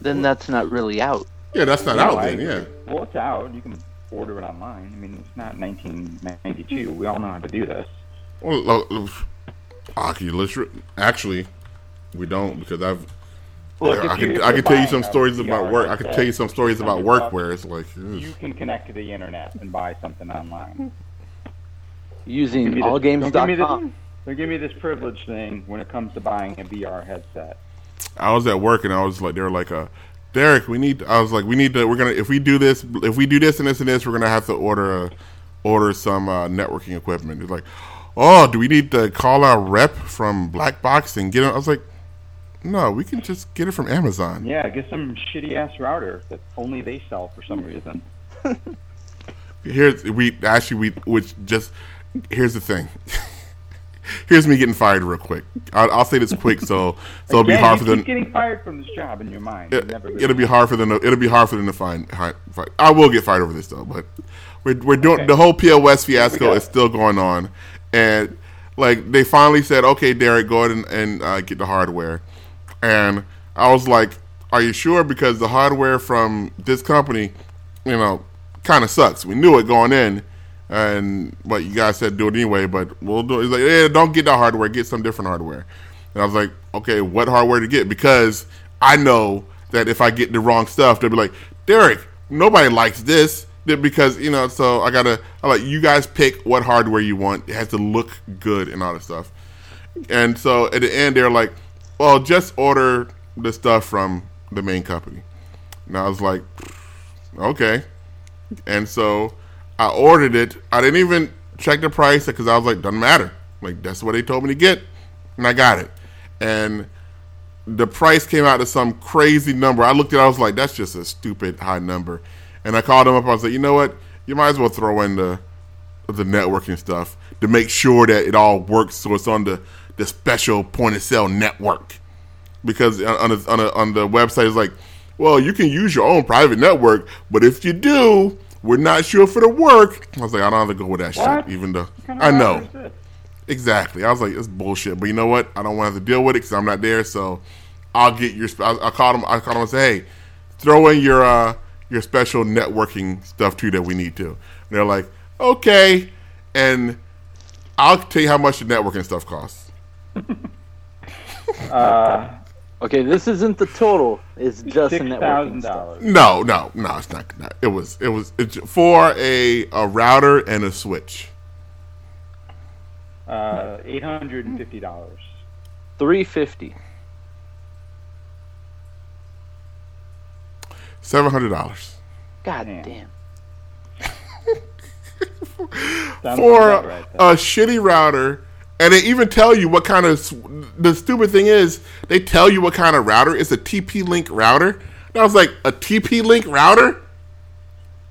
S3: Then that's not really out.
S1: Yeah, that's not
S2: No,
S1: out
S2: I
S1: then. Yeah.
S2: Well, it's out. You can order it online. I mean, it's not 1992. We all know how to do this.
S1: Well, lo- lo- Oculus. Actually, we don't because I've.
S2: Look,
S1: I
S2: if you-
S1: could I
S2: you're
S1: tell you some stories
S2: VR
S1: about work. I
S2: can
S1: tell you some stories about
S2: 100
S1: work where it's like, ugh.
S2: You can connect to the internet and buy something online.
S3: Using
S2: Give me this- don't give me
S3: allgames.com.
S2: Don't give me this privilege thing when it comes to buying a VR headset.
S1: I was at work and I was like, they were like, uh, Derek, we need. I was like, we need to. We're gonna if we do this, if we do this and this and this, we're gonna have to order a, order some uh, networking equipment. It's like, oh, do we need to call our rep from Black Box and get it? I was like, no, we can just get it from Amazon.
S2: Yeah, get some shitty ass router that only they sell for some reason. [laughs]
S1: Here's we actually we which just here's the thing. [laughs] [laughs] here's me getting fired real quick. I'll, I'll say this quick so [laughs] so it'll be hard for them.
S2: getting fired from this job in your mind.
S1: It, it'll be hard for them. To, it'll be hard for them to find. fight. I will get fired over this though, but we're we're doing
S2: Okay.
S1: the whole POS fiasco is still going on, and like they finally said, okay, Derek, go ahead and, and uh, get the hardware, and I was like, are you sure? Because the hardware from this company, you know, kind of sucks. We knew it going in. And but you guys said do it anyway, but we'll do it. He's like, yeah, don't get the hardware, get some different hardware. And I was like, okay, what hardware to get? Because I know that if I get the wrong stuff, they'll be like, Derek, nobody likes this. Because, you know, so I gotta, I like, you guys pick what hardware you want. It has to look good and all that stuff. And so at the end, they're like, well, just order the stuff from the main company. And I was like, okay. And so I ordered it. I didn't even check the price because I was like, doesn't matter. Like that's what they told me to get, and I got it. And the price came out to some crazy number. I looked at, it, I was like, that's just a stupid high number. And I called them up. I was like, you know what? You might as well throw in the the networking stuff to make sure that it all works. So it's on the the special point of sale network because on the, on, the, on the website it's like, well, you can use your own private network, but if you do, we're not sure if it'll work. I was like, I don't have to go with that
S2: What?
S1: shit, even though
S2: What kind of
S1: I know exactly. I was like, it's bullshit. But you know what? I don't want to have to deal with it because I'm not there. So I'll get your. I, I called them. I called them and say, hey, throw in your uh your special networking stuff too that we need to. And they're like, okay, and I'll tell you how much the networking stuff costs. [laughs]
S2: Uh,
S3: Okay, this isn't the total. It's just the
S2: six
S3: networking
S2: dollars.
S1: No, no, no. It's not. not it was. It was. It's for a a router and a switch.
S2: Uh, eight hundred and fifty dollars.
S3: Three fifty.
S1: Seven hundred dollars
S3: God
S2: Damn.
S3: damn. [laughs]
S1: For
S2: right,
S1: a shitty router, and they even tell you what kind of. The stupid thing is, they tell you what kind of router. It's a TP Link router. And I was like, a TP Link router?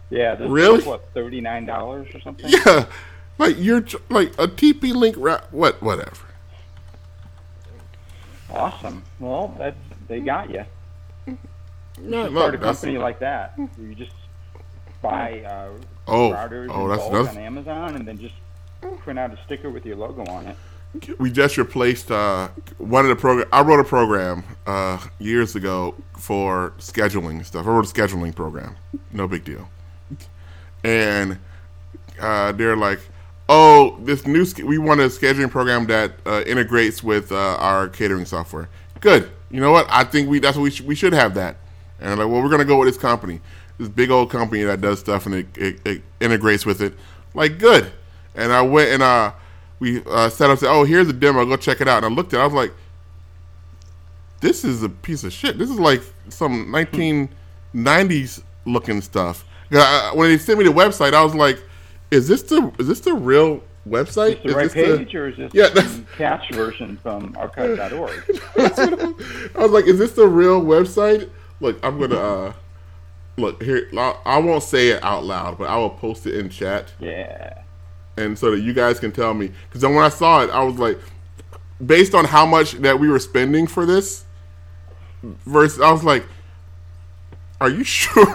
S2: yeah, this
S1: really?
S2: what thirty nine dollars or something.
S1: Yeah, like you're like a TP Link. What? Whatever.
S2: Awesome. Well, that's they got you.
S1: No,
S2: Start a company like that. You just buy uh,
S1: Oh,
S2: routers
S1: oh, that's
S2: bulk on Amazon, and then just print out a sticker with your logo on it.
S1: we just replaced uh, one of the program. I wrote a program uh, years ago for scheduling stuff. I wrote a scheduling program. No big deal. And uh, they're like, "Oh, this new we want a scheduling program that uh, integrates with uh, our catering software." Good. You know what? I think we that's what we sh- we should have that. And like, well, we're gonna go with this company, this big old company that does stuff and it, it, it integrates with it. Like, good. And I went and uh, we uh, set up. Said, oh, here's a demo. Go check it out. And I looked at. it. I was like, this is a piece of shit. This is like some 1990s looking stuff." I- when they sent me the website, I was like, is this the is this the real website?
S2: Is this the right
S1: this the-
S2: page, or is this
S1: Yeah,
S2: the catch version from archive.org? [laughs]
S1: I was like, "Is this the real website?" Look, I'm gonna uh, look here. I I won't say it out loud, but I will post it in chat,
S2: yeah.
S1: And so that you guys can tell me. Because then when I saw it, I was like, based on how much that we were spending for this, versus I was like, "Are you [laughs] sure?"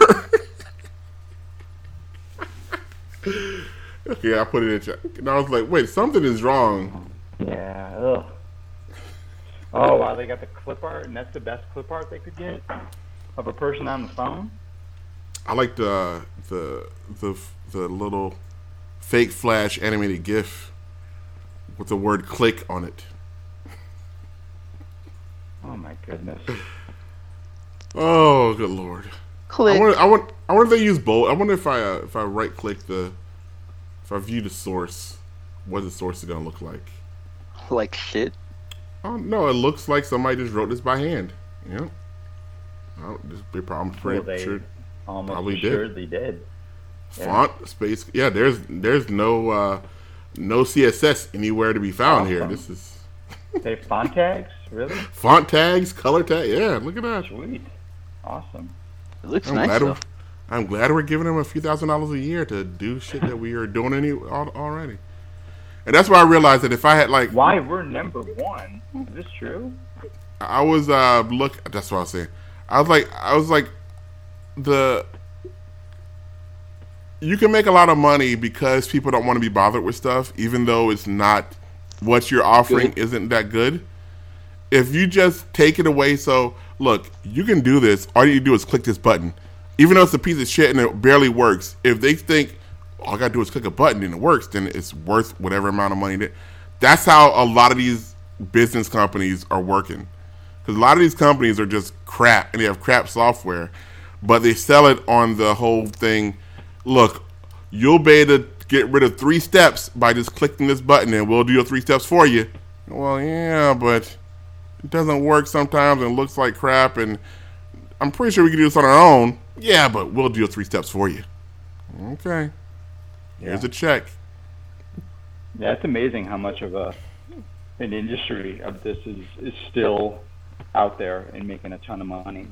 S1: Okay, I put it in check, And I was like, wait, something is wrong.
S2: Yeah. Ugh. Oh wow, they got the clip art, and that's the best clip art they could get of a person on the phone.
S1: I like the the the the little fake flash animated GIF with the word "click" on it.
S2: Oh my goodness.
S1: Oh, good lord! I
S3: Click.
S1: wonder, I want, I wonder if they use both. I wonder if I uh, if I right click the if I view the source, what the source is gonna look like.
S3: Like shit.
S1: Oh no, it looks like somebody just wrote this by hand. Yep. Oh, this big problem. Pretty
S2: Well, they
S1: sure.
S2: almost
S1: Probably did.
S2: assuredly did.
S1: Font space. Yeah, there's there's no uh, no CSS anywhere to be found here. This is [laughs]
S2: They font tags, really?
S1: font tags, color tag. Yeah, look at that.
S2: Sweet. Awesome.
S3: It looks
S1: I'm
S3: nice
S1: glad.
S3: though.
S1: I'm glad we're giving them a few thousand dollars a year to do shit that we are doing any already. And that's why I realized that if I had like
S2: Why we're number one? Is this true?
S1: I was uh look that's what I was saying. I was like I was like the you can make a lot of money because people don't want to be bothered with stuff, even though it's not what you're offering
S3: Good.
S1: isn't that good. If you just take it away, so look, you can do this. All you need to do is click this button, even though it's a piece of shit and it barely works. If they think all I gotta do is click a button and it works, then it's worth whatever amount of money. That that's how a lot of these business companies are working. Because a lot of these companies are just crap and they have crap software, but they sell it on the whole thing. Look, you'll be able to get rid of three steps by just clicking this button and we'll do your three steps for you. Well, yeah, but it doesn't work sometimes and looks like crap and I'm pretty sure we can do this on our own. Yeah, but we'll do your three steps for you. Okay. Here's a check.
S2: Yeah, it's amazing how much of a an industry of this is is still out there and making a ton of money.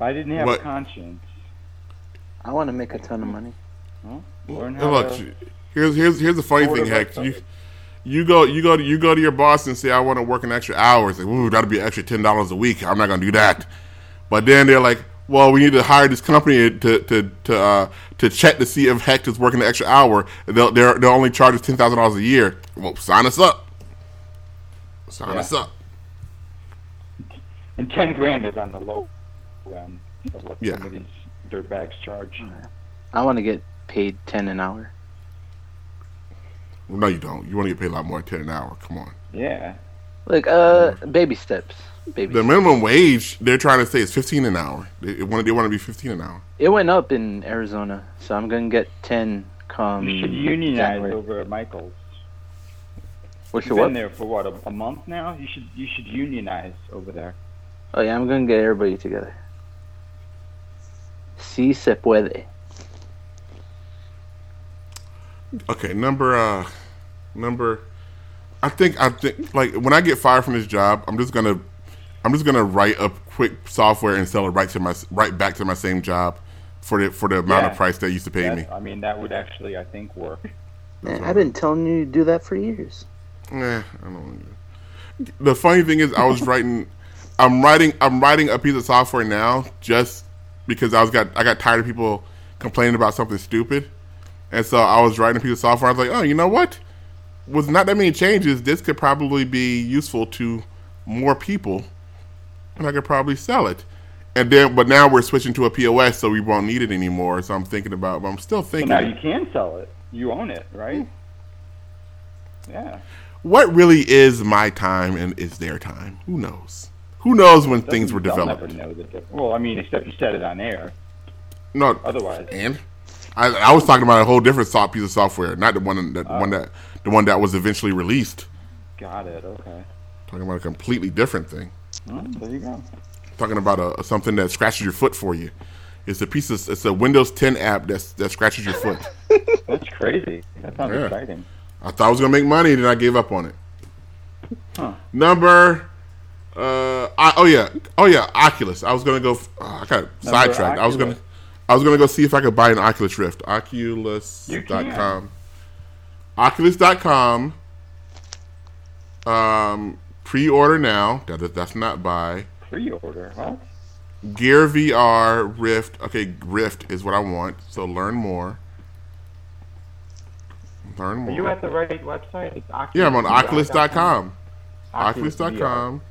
S2: If I didn't have
S1: What-
S2: a conscience,
S3: I want to make a ton of money.
S2: well, learn how
S1: look,
S2: to.
S1: here's here's here's the funny thing, Hex.
S2: by
S1: You you go you go to you go to your boss and say I want to work an extra hour. It's like, ooh, that'll be an extra ten dollars a week. I'm not gonna do that. But then they're like, well, we need to hire this company to to to uh, to check to see if Hex is working an extra hour. They'll they're, they'll only charge us ten thousand dollars a year. Well, sign us up. Sign
S2: Yeah.
S1: us up.
S2: And ten grand is on the low end of what
S1: Yeah.
S2: some of these dirtbags charge.
S3: I want to get paid ten an hour.
S1: No, you don't. You want to get paid a lot more than ten an hour. Come on.
S2: Yeah.
S3: Like uh, baby steps. Baby.
S1: The minimum wage they're trying to say is fifteen an hour. They want they want to be fifteen an hour.
S3: It went up in Arizona, so I'm gonna get ten come.
S2: You should unionize
S3: January.
S2: over at Michaels.
S3: What should
S2: You've
S3: what?
S2: been there for what a, a month now. You should you should unionize over there.
S3: Oh yeah, I'm gonna get everybody together. Si se puede.
S1: Okay, number uh number I think I think like when I get fired from this job, I'm just gonna I'm just gonna write up quick software and sell it right to my right back to my same job for the for the amount
S2: Yeah.
S1: of price they used to pay
S2: That-
S1: me.
S2: I mean, that would actually, I think, work.
S3: Man, I've been telling you to do that for years.
S1: Eh, I don't know. The funny thing is I was writing I'm writing I'm writing a piece of software now just because I was got I got tired of people complaining about something stupid. And so I was writing a piece of software. I was like, oh, you know what? With not that many changes, this could probably be useful to more people, and I could probably sell it. And then, but now we're switching to a POS, so we won't need it anymore. So I'm thinking about, but I'm still
S2: So
S1: thinking,
S2: now you can sell it. You own it, right?
S1: Hmm.
S2: Yeah.
S1: what really is my time and is their time? Who knows? Who knows when things were developed?
S2: Never know the difference. Well, I mean, except you said it on air.
S1: No,
S2: Otherwise,
S1: and I, I was talking about a whole different soft piece of software, not the one that oh. one that the one that was eventually released.
S2: got it. Okay.
S1: Talking about a completely different thing.
S2: There you go.
S1: talking about a, something that scratches your foot for you. It's a piece of it's a Windows 10 app that's that scratches your foot. [laughs]
S2: That's crazy. That sounds
S1: Yeah.
S2: exciting.
S1: I thought I was gonna make money, then I gave up on it.
S2: Huh.
S1: Number, uh, I, oh yeah, oh yeah, Oculus. I was gonna go. Uh, I got sidetracked. I was gonna,
S2: Oculus.
S1: I was gonna go see if I could buy an Oculus Rift. Oculus.com. Oculus.com. Um, pre-order now. That, that's not buy.
S2: Pre-order, huh?
S1: Gear VR Rift. Okay, Rift is what I want. So learn more. Learn more.
S2: Are you at the right website? It's Oculus
S1: yeah, I'm on
S2: VR.com.
S1: Oculus.com. Oculus.com.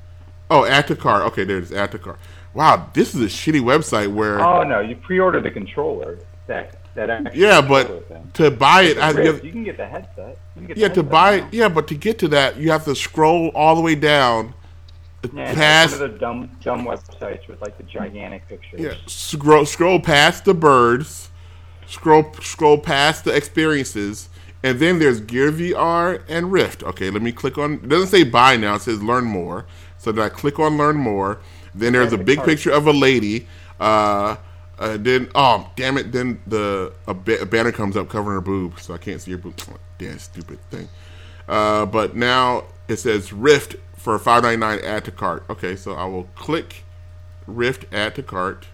S1: Oh, add to cart. Okay, there it is. Add to cart. Wow, this is a shitty website where.
S2: Oh no, you pre-order the controller. That that
S1: yeah, but to buy it, I have to
S2: Rift,
S1: get,
S2: you can get the headset. You can get
S1: yeah
S2: the
S1: to
S2: headset
S1: buy it. Yeah, but to get to that, you have to scroll all the way down,
S2: uh, Yeah,
S1: past
S2: one of the dumb dumb websites with like the gigantic pictures.
S1: Yeah, scroll scroll past the birds, scroll scroll past the experiences, and then there's Gear VR and Rift. Okay, let me click on. It doesn't say buy now. It says learn more. So then I click on learn more. Then there's a big picture of a lady. Uh, uh, then oh damn it! Then the a, ba- a banner comes up covering her boob, so I can't see her boob. Damn stupid thing. Uh, but now it says Rift for five ninety nine. Add to cart. Okay, so I will click Rift. Add to cart.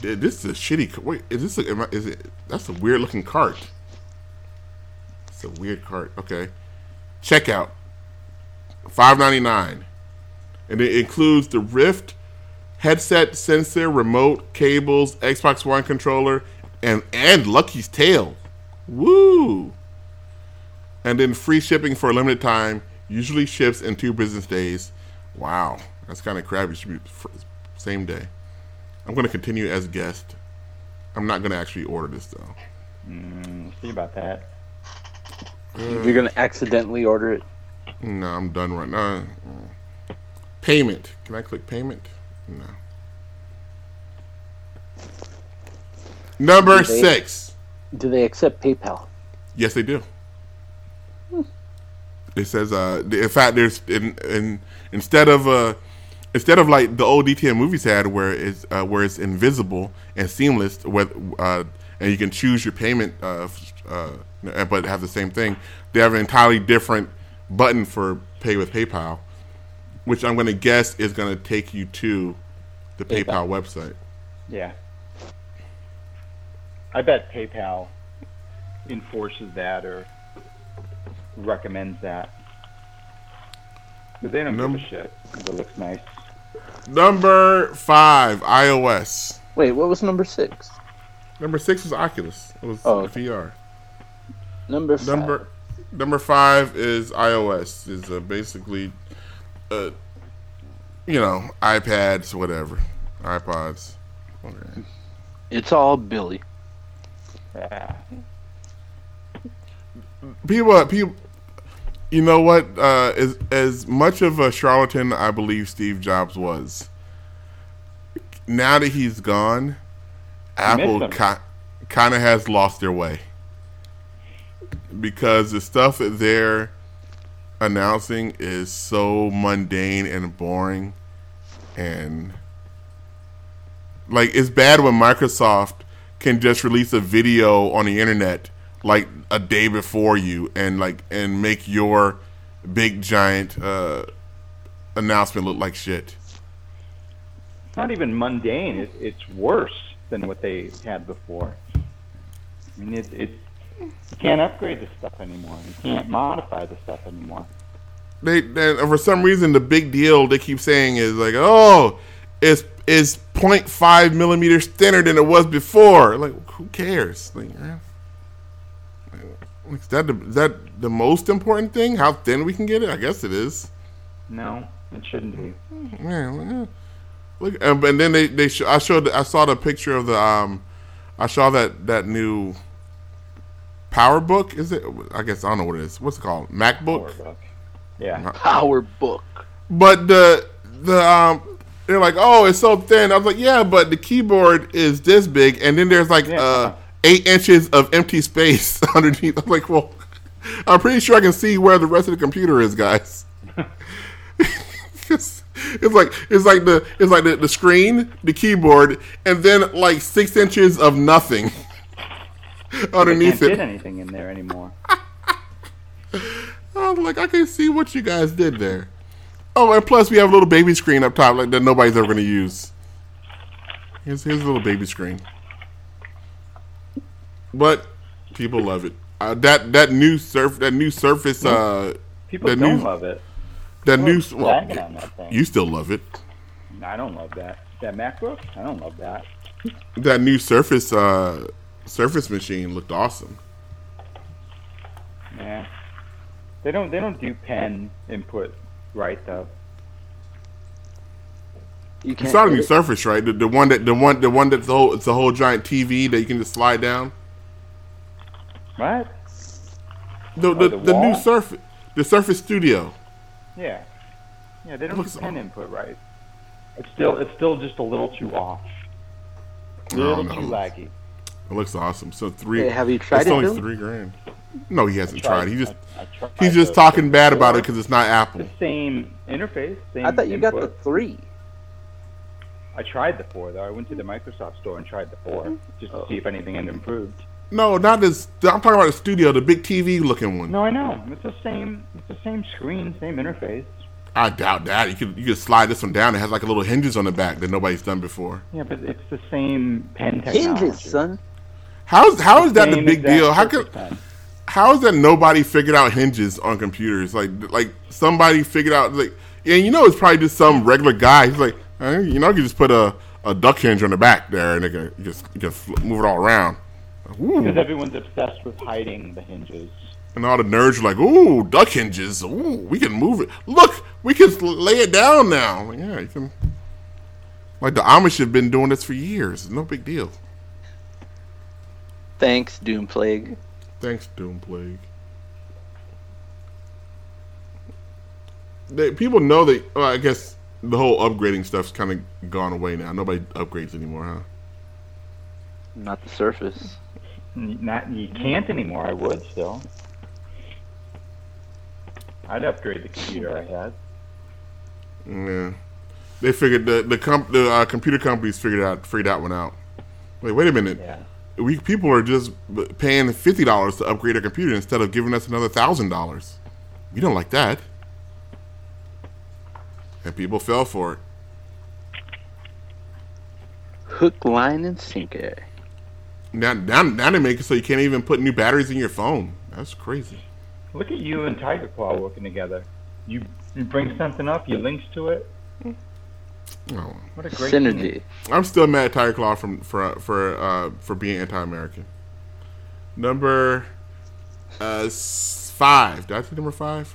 S1: Dude, This is a shitty. Wait, is this? A, I, is it? That's a weird looking cart. It's a weird cart. Okay, checkout. Five ninety nine, and it includes the Rift headset, sensor, remote, cables, Xbox One controller, and and Lucky's Tale. Woo! And then free shipping for a limited time. Usually ships in two business days. Wow, that's kind of crappy. Should be same day. I'm going to continue as guest. I'm not going to actually order this though.
S2: Mm, see about that.
S4: You're gonna accidentally order it.
S1: No, I'm done right now. Payment. Can I click payment? No. Number
S4: Do they-
S1: six.
S4: Do they accept PayPal?
S1: Yes, they do. It says, uh, in fact, there's in, in instead of uh, instead of like the old DTM movies had, where it's uh, where it's invisible and seamless, with uh, and you can choose your payment, uh, uh, but have the same thing. They have an entirely different button for pay with PayPal, which I'm going to guess is going to take you to the PayPal,
S4: PayPal.
S1: website.
S2: Yeah. I bet PayPal enforces that or recommends that. But they don't
S1: Num-
S2: give a shit. 'cause It looks nice.
S1: Number five, iOS.
S4: Wait, what was number six?
S1: Number six was Oculus. It was
S4: Oh, okay.
S1: VR.
S4: Number five.
S1: Number number five is iOS. Is uh, basically, uh, you know, iPads, whatever, iPods. Okay.
S3: It's all Billy.
S1: People, people, you know what? Uh, as as much of a charlatan I believe Steve Jobs was, now that he's gone, Apple ki- kind of has lost their way because the stuff that they're announcing is so mundane and boring, and like it's bad when Microsoft can just release a video on the internet like a day before you and like and make your big giant uh, announcement look like shit.
S2: It's not even mundane. It, it's worse than what they had before. I mean, it, it, you can't upgrade the stuff anymore. You can't modify the stuff anymore.
S1: They, they for some reason the big deal they keep saying is like, oh, it's is 0.5 millimeters thinner than it was before. Like, who cares? Like, eh. is that the, is that the most important thing? How thin we can get it? I guess it is.
S2: No, it shouldn't be.
S1: Yeah, well. Look, and, and then they they sh- I showed I saw the picture of the um I saw that that new PowerBook is it? I guess I don't know what it is. What's it called? MacBook.
S2: PowerBook. Yeah.
S3: PowerBook.
S1: But the the um they're like, oh, it's so thin. I was like, yeah, but the keyboard is this big, and then there's like
S2: Yeah.
S1: uh eight inches of empty space [laughs] underneath. I'm like, well, I'm pretty sure I can see where the rest of the computer is, guys. it's, [laughs] it's like it's like the it's like the, the screen, the keyboard, and then like six inches of nothing
S2: They [laughs] [laughs]
S1: underneath
S2: can't
S1: it.
S2: fit anything in there anymore. [laughs]
S1: I'm like, I can see what you guys did there. Oh, and plus we have a little baby screen up top, like that nobody's ever gonna use. Here's here's a little baby screen. But people love it. Uh, that that new surf that new Surface uh
S2: People
S1: that
S2: don't
S1: new
S2: love it.
S1: that new well,
S2: that
S1: you still love it.
S2: I don't love that. That MacBook? I don't love that.
S1: That new Surface uh, Surface machine looked awesome.
S2: Yeah. They don't. They don't do pen input right though.
S4: You
S1: You
S4: can't.
S1: saw the new
S4: edit-
S1: Surface, right? The, the one that the one the one that's the whole it's a whole giant TV that you can just slide down.
S2: What?
S1: The oh, the,
S2: the
S1: the new? Surface, the Surface Studio.
S2: Yeah. Yeah. They don't do pen
S1: aw-
S2: input right. It's still. It's still just a little too off. A
S1: I
S2: little
S1: don't
S2: too laggy.
S1: It looks awesome. So three.
S4: Hey, have you tried
S1: it's
S4: it, It's
S1: only
S4: Bill?
S1: three grand. No, he hasn't tried. He just
S2: I- I tried
S1: he's just talking bad about it because it's not Apple.
S2: The same interface. Same
S4: I thought you got the three.
S2: I tried the four though. I went to the Microsoft store and tried the four mm-hmm. just to
S4: Oh.
S2: see if anything had improved.
S1: No, not this. I'm talking about the studio, the big TV looking one.
S2: No, I know. It's the same. It's the same screen, same interface.
S1: I doubt that. You could you could slide this one down. It has like a little hinges on the back that nobody's done before.
S2: Yeah, but it's the same pen technology.
S4: Hinges, son.
S1: How's how is that the big deal? How could how is that nobody figured out hinges on computers? Like like somebody figured out like yeah, you know it's probably just some regular guy. He's like, you know, you can just put a, a duck hinge on the back there and it can you just you can move it all around. Ooh.
S2: Because everyone's obsessed with hiding the hinges.
S1: And all the nerds are like, ooh, duck hinges. Ooh, we can move it. Look, we can lay it down now. Like, yeah, you can. Like the Amish have been doing this for years. No big deal.
S3: Thanks, Doom Plague.
S1: Thanks, Doom Plague. They, people know that. Well, I guess the whole upgrading stuff's kind of gone away now. Nobody upgrades anymore, huh?
S3: Not the Surface.
S2: Not you can't anymore. I would still. I'd upgrade the computer I had.
S1: Yeah. They figured the the comp the uh, computer companies figured out figured that one out. Wait, wait a minute.
S2: Yeah.
S1: We people are just paying fifty dollars to upgrade a computer instead of giving us another thousand dollars. We don't like that, and people fell for it.
S3: Hook, line, and sinker.
S1: Now, now, now they make it so you can't even put new batteries in your phone. That's crazy.
S2: Look at you and Tiger Claw working together. You, you bring something up, you links to it.
S1: Oh,
S2: What a great team.
S3: Synergy.
S1: I'm still mad at Tiger Claw from for for uh, for being anti-American. Number uh, five. Did I say number five?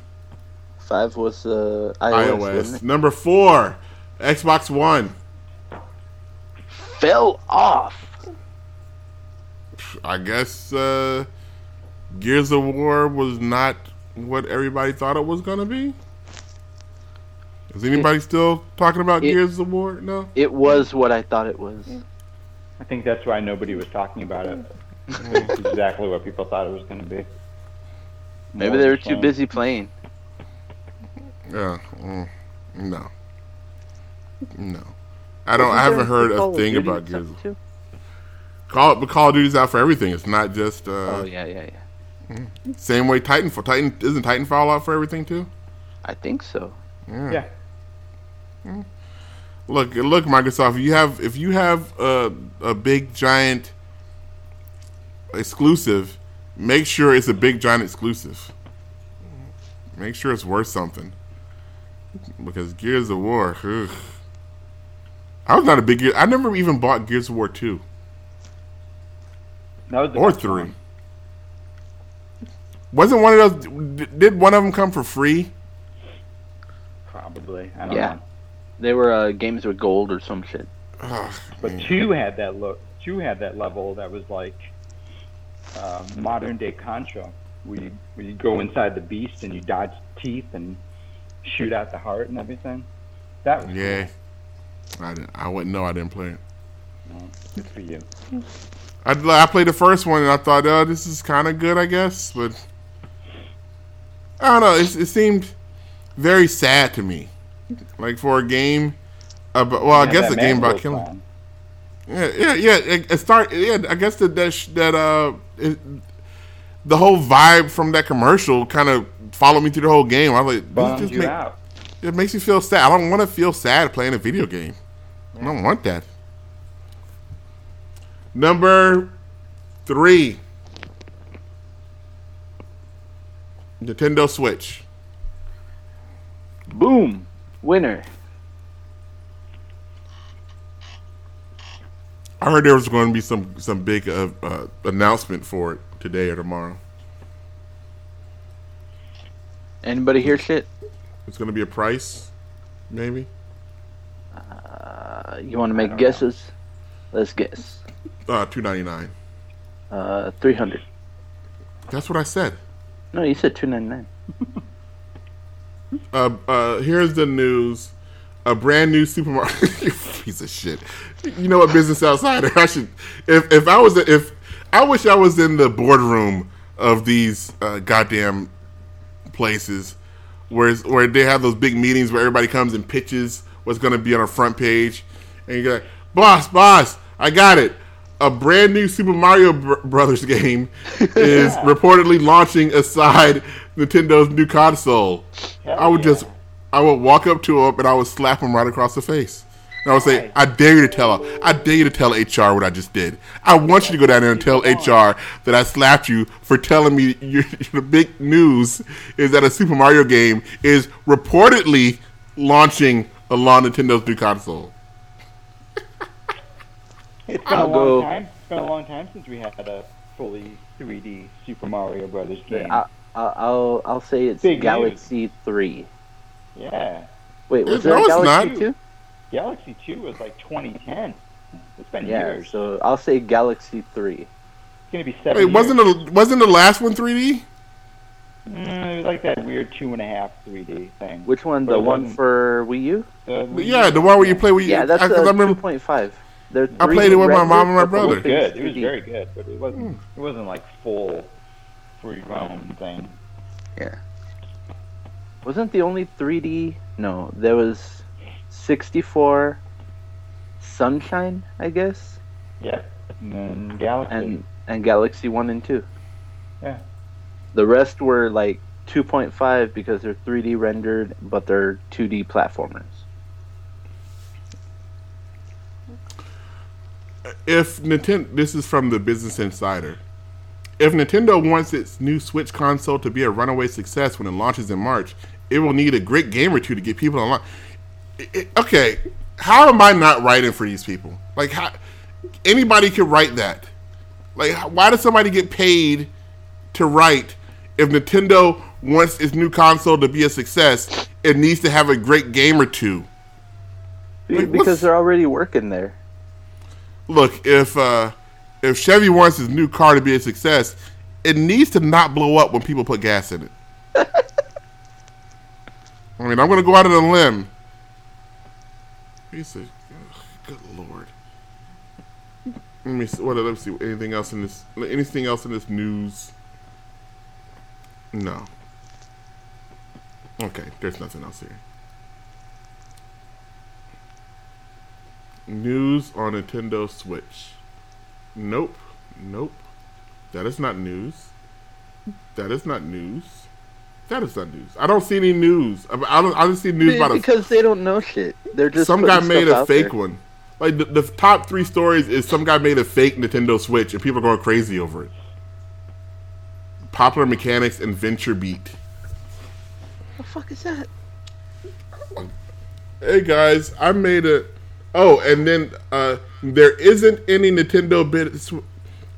S3: Five was uh, iOS.
S1: iOS.
S3: wasn't?
S1: Number four. Xbox One.
S3: Fell off.
S1: I guess uh, Gears of War was not what everybody thought it was gonna be. Is anybody still talking about
S3: It-
S1: Gears of War? No.
S3: It was what I thought it was.
S2: I think that's why nobody was talking about it. It's exactly what people thought it was going to be.
S3: Maybe
S2: More
S3: they were
S2: of
S3: too busy playing.
S1: Yeah. mm, no. No. I don't. I haven't heard a thing about Gears. of-
S3: Too?
S1: Call but Call of Duty's out for everything. It's not just uh,
S3: Oh yeah, yeah, yeah.
S1: same way Titanfall. Titan isn't Titanfall out for everything too.
S3: I think so.
S2: Yeah.
S1: Look, look, Microsoft. You have if you have a a big giant exclusive, make sure it's a big giant exclusive. Make sure it's worth something. Because Gears of War, ugh. I was not a big Gear. I never even bought Gears of War two
S2: That was the
S1: or three.
S2: one.
S1: Wasn't one of those? Did one of them come for free?
S2: Probably. I don't
S3: Yeah.
S2: know.
S3: They were uh, games with gold or some shit.
S1: Ugh,
S2: But
S1: man.
S2: two had that look. Two had that level that was like uh, modern day Contra. Where you, where you go inside the beast and you dodge teeth and shoot out the heart and everything. That was
S1: yeah. I didn't, I wouldn't know. I didn't play it.
S2: cool. good for you.
S1: I, I played the first one and I thought, oh, this is kind of good, I guess, but I don't know. It, it seemed very sad to me, like for a game. About, well, I
S2: Yeah,
S1: guess a game about killing. Yeah, yeah, yeah. It, it start. Yeah, I guess that that sh- that uh, it, the whole vibe from that commercial kind of followed me through the whole game. I was like, this just
S2: you
S1: make,
S2: out.
S1: it makes me feel sad. I don't want to feel sad playing a video game. I don't want that. Number three, Nintendo Switch.
S3: Boom, winner.
S1: I heard there was going to be some some big uh, uh, announcement for it today or tomorrow.
S3: Anybody hear shit?
S1: It's going to be a price, maybe.
S3: Uh, you want to make
S2: don't
S3: guesses? Let's guess.
S1: Uh, two ninety nine.
S3: Uh, three hundred.
S1: That's what I said.
S3: No, you said two ninety nine. [laughs]
S1: Uh, uh, here's the news. A brand new supermarket. [laughs] you piece of shit. You know what, Business Outsider? [laughs] I should. If if I was if I wish I was in the boardroom of these uh, goddamn places where where they have those big meetings where everybody comes and pitches what's going to be on a front page, and you're like, boss, boss, I got it. A brand new Super Mario Br- Brothers [laughs] game is reportedly launching aside Nintendo's new console.
S2: Hell
S1: I would
S2: yeah.
S1: just, I would walk up to him and I would slap him right across the face. And I would say, I dare you to tell, I dare you to tell HR what I just did. I want you to go down there and tell HR that I slapped you for telling me [laughs] you the big news is that a Super Mario game is reportedly launching along Nintendo's new console. [laughs]
S2: It's been
S3: I'll
S2: a long
S3: go-
S2: time. It's been a long time since we had a fully 3D Super Mario Brothers game.
S3: I, I, I'll I'll say it's
S2: Big
S3: Galaxy Three.
S2: yeah,
S3: Wait, was
S1: No,
S3: there a Galaxy
S1: not.
S3: Two?
S2: Galaxy 2 was like 2010. It's been
S3: Yeah,
S2: years.
S3: so I'll say Galaxy Three.
S2: it's gonna be seven.
S1: Wait, wasn't the wasn't the last one 3D?
S2: Mm, it was like that weird two and a half 3D thing.
S3: Which one?
S2: But
S3: The
S2: it
S3: one for Wii U?
S2: The Wii
S1: Yeah,
S2: U.
S1: the one where you play with
S3: Yeah, that's
S1: I,
S3: a
S1: 'cause I remember
S3: two point five. There
S1: I played it with my mom and my
S2: It
S1: brother.
S2: was good. It was very good, but it wasn't. It wasn't like full free roam thing.
S3: Yeah. Wasn't the only 3D? No, there was 64 Sunshine, I guess,
S2: Yeah. And Galaxy.
S3: and and Galaxy 1 and 2.
S2: Yeah.
S3: The rest were like 2.5 because they're 3D rendered, but they're 2D platformers.
S1: if Nintendo, this is from the Business Insider. If Nintendo wants its new Switch console to be a runaway success when it launches in March, it will need a great game or two to get people online. I- I- okay, how am I not writing for these people? Like, how, anybody could write that. Like, why does somebody get paid to write if Nintendo wants its new console to be a success? It needs to have a great game or two. Like,
S3: because they're already working there.
S1: look, if uh, if Chevy wants his new car to be a success, it needs to not blow up when people put gas in it. [laughs] I mean, I'm going to go out on a limb. Of, ugh, good lord. Let me see. What? Let me see. Anything else in this? Anything else in this news? No. Okay, there's nothing else here. News on Nintendo Switch. Nope. Nope. That is not news. That is not news. That is not news. I don't see any news. I don't. I don't see news about a,
S3: because they don't know shit. They're just
S1: some guy made a fake
S3: there.
S1: one. Like the, the top three stories is some guy made a fake Nintendo Switch and people are going crazy over it. Popular Mechanics and VentureBeat. What
S3: the fuck is that?
S1: Hey guys, I made a. Oh, and then uh, there isn't any Nintendo beta. Sw-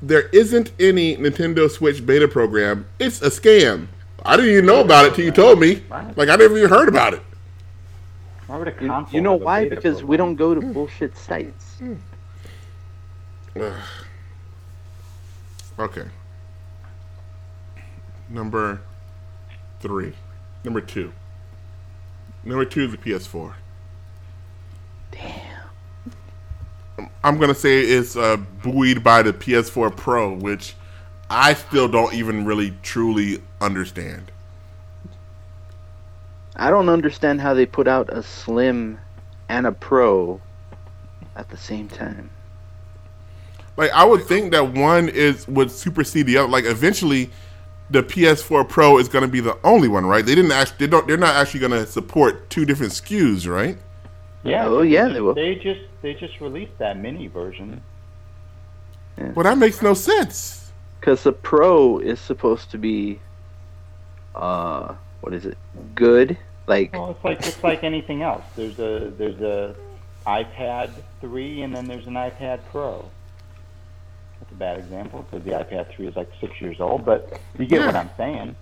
S1: there isn't any Nintendo Switch beta program. It's a scam. I didn't even know about it till you told me. Like I never even heard about it.
S2: Why would a
S3: You, you know
S2: have a
S3: why?
S2: beta
S3: Because we don't go to bullshit sites.
S1: Okay. Number three. Number two. Number two is the PS4. Damn. I'm gonna say it's uh, buoyed by the PS4 Pro, which I still don't even really truly understand.
S3: I don't understand how they put out a slim and a pro at the same time.
S1: Like I would think that one is would supersede the other. Like eventually, the PS4 Pro is going to be the only one, right? They didn't actually. They don't. They're not actually going to support two different SKUs, right?
S2: Yeah.
S3: Oh, yeah, they will.
S2: They just they just released that mini version.
S1: Well, that makes no sense.
S3: Because the pro is supposed to be, uh, what is it? Good. Like
S2: Well, it's like it's like anything else. There's a there's a iPad 3, and then there's an iPad Pro. That's a bad example because the iPad 3 is like six years old, but you get what I'm saying.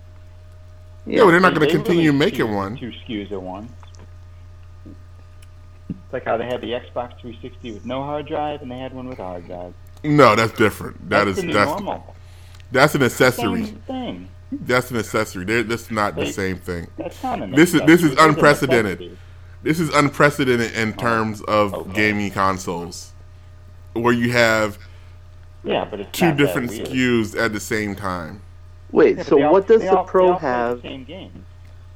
S1: Yeah, but they're not going to continue
S2: released
S1: making
S2: two,
S1: one.
S2: Two SKUs at once. It's like how they had the Xbox 360 with no hard drive, and they had one with a hard drive.
S1: No, that's different. That
S2: That's
S1: is
S2: the new
S1: that's
S2: normal.
S1: that's an accessory.
S2: Same thing.
S1: That's an accessory. They're, that's not the same thing.
S2: That's not an
S1: This is- this is
S2: accessory. It's a
S1: unprecedented. This is unprecedented in terms oh, of
S2: okay.
S1: gaming consoles, where you have
S2: Yeah, but it's
S1: two different
S2: weird.
S1: SKUs at the same time.
S3: Wait,
S2: Yeah,
S3: so
S2: they all-
S3: what does the
S2: all-
S3: Pro
S2: all play the
S3: have?
S2: Same games.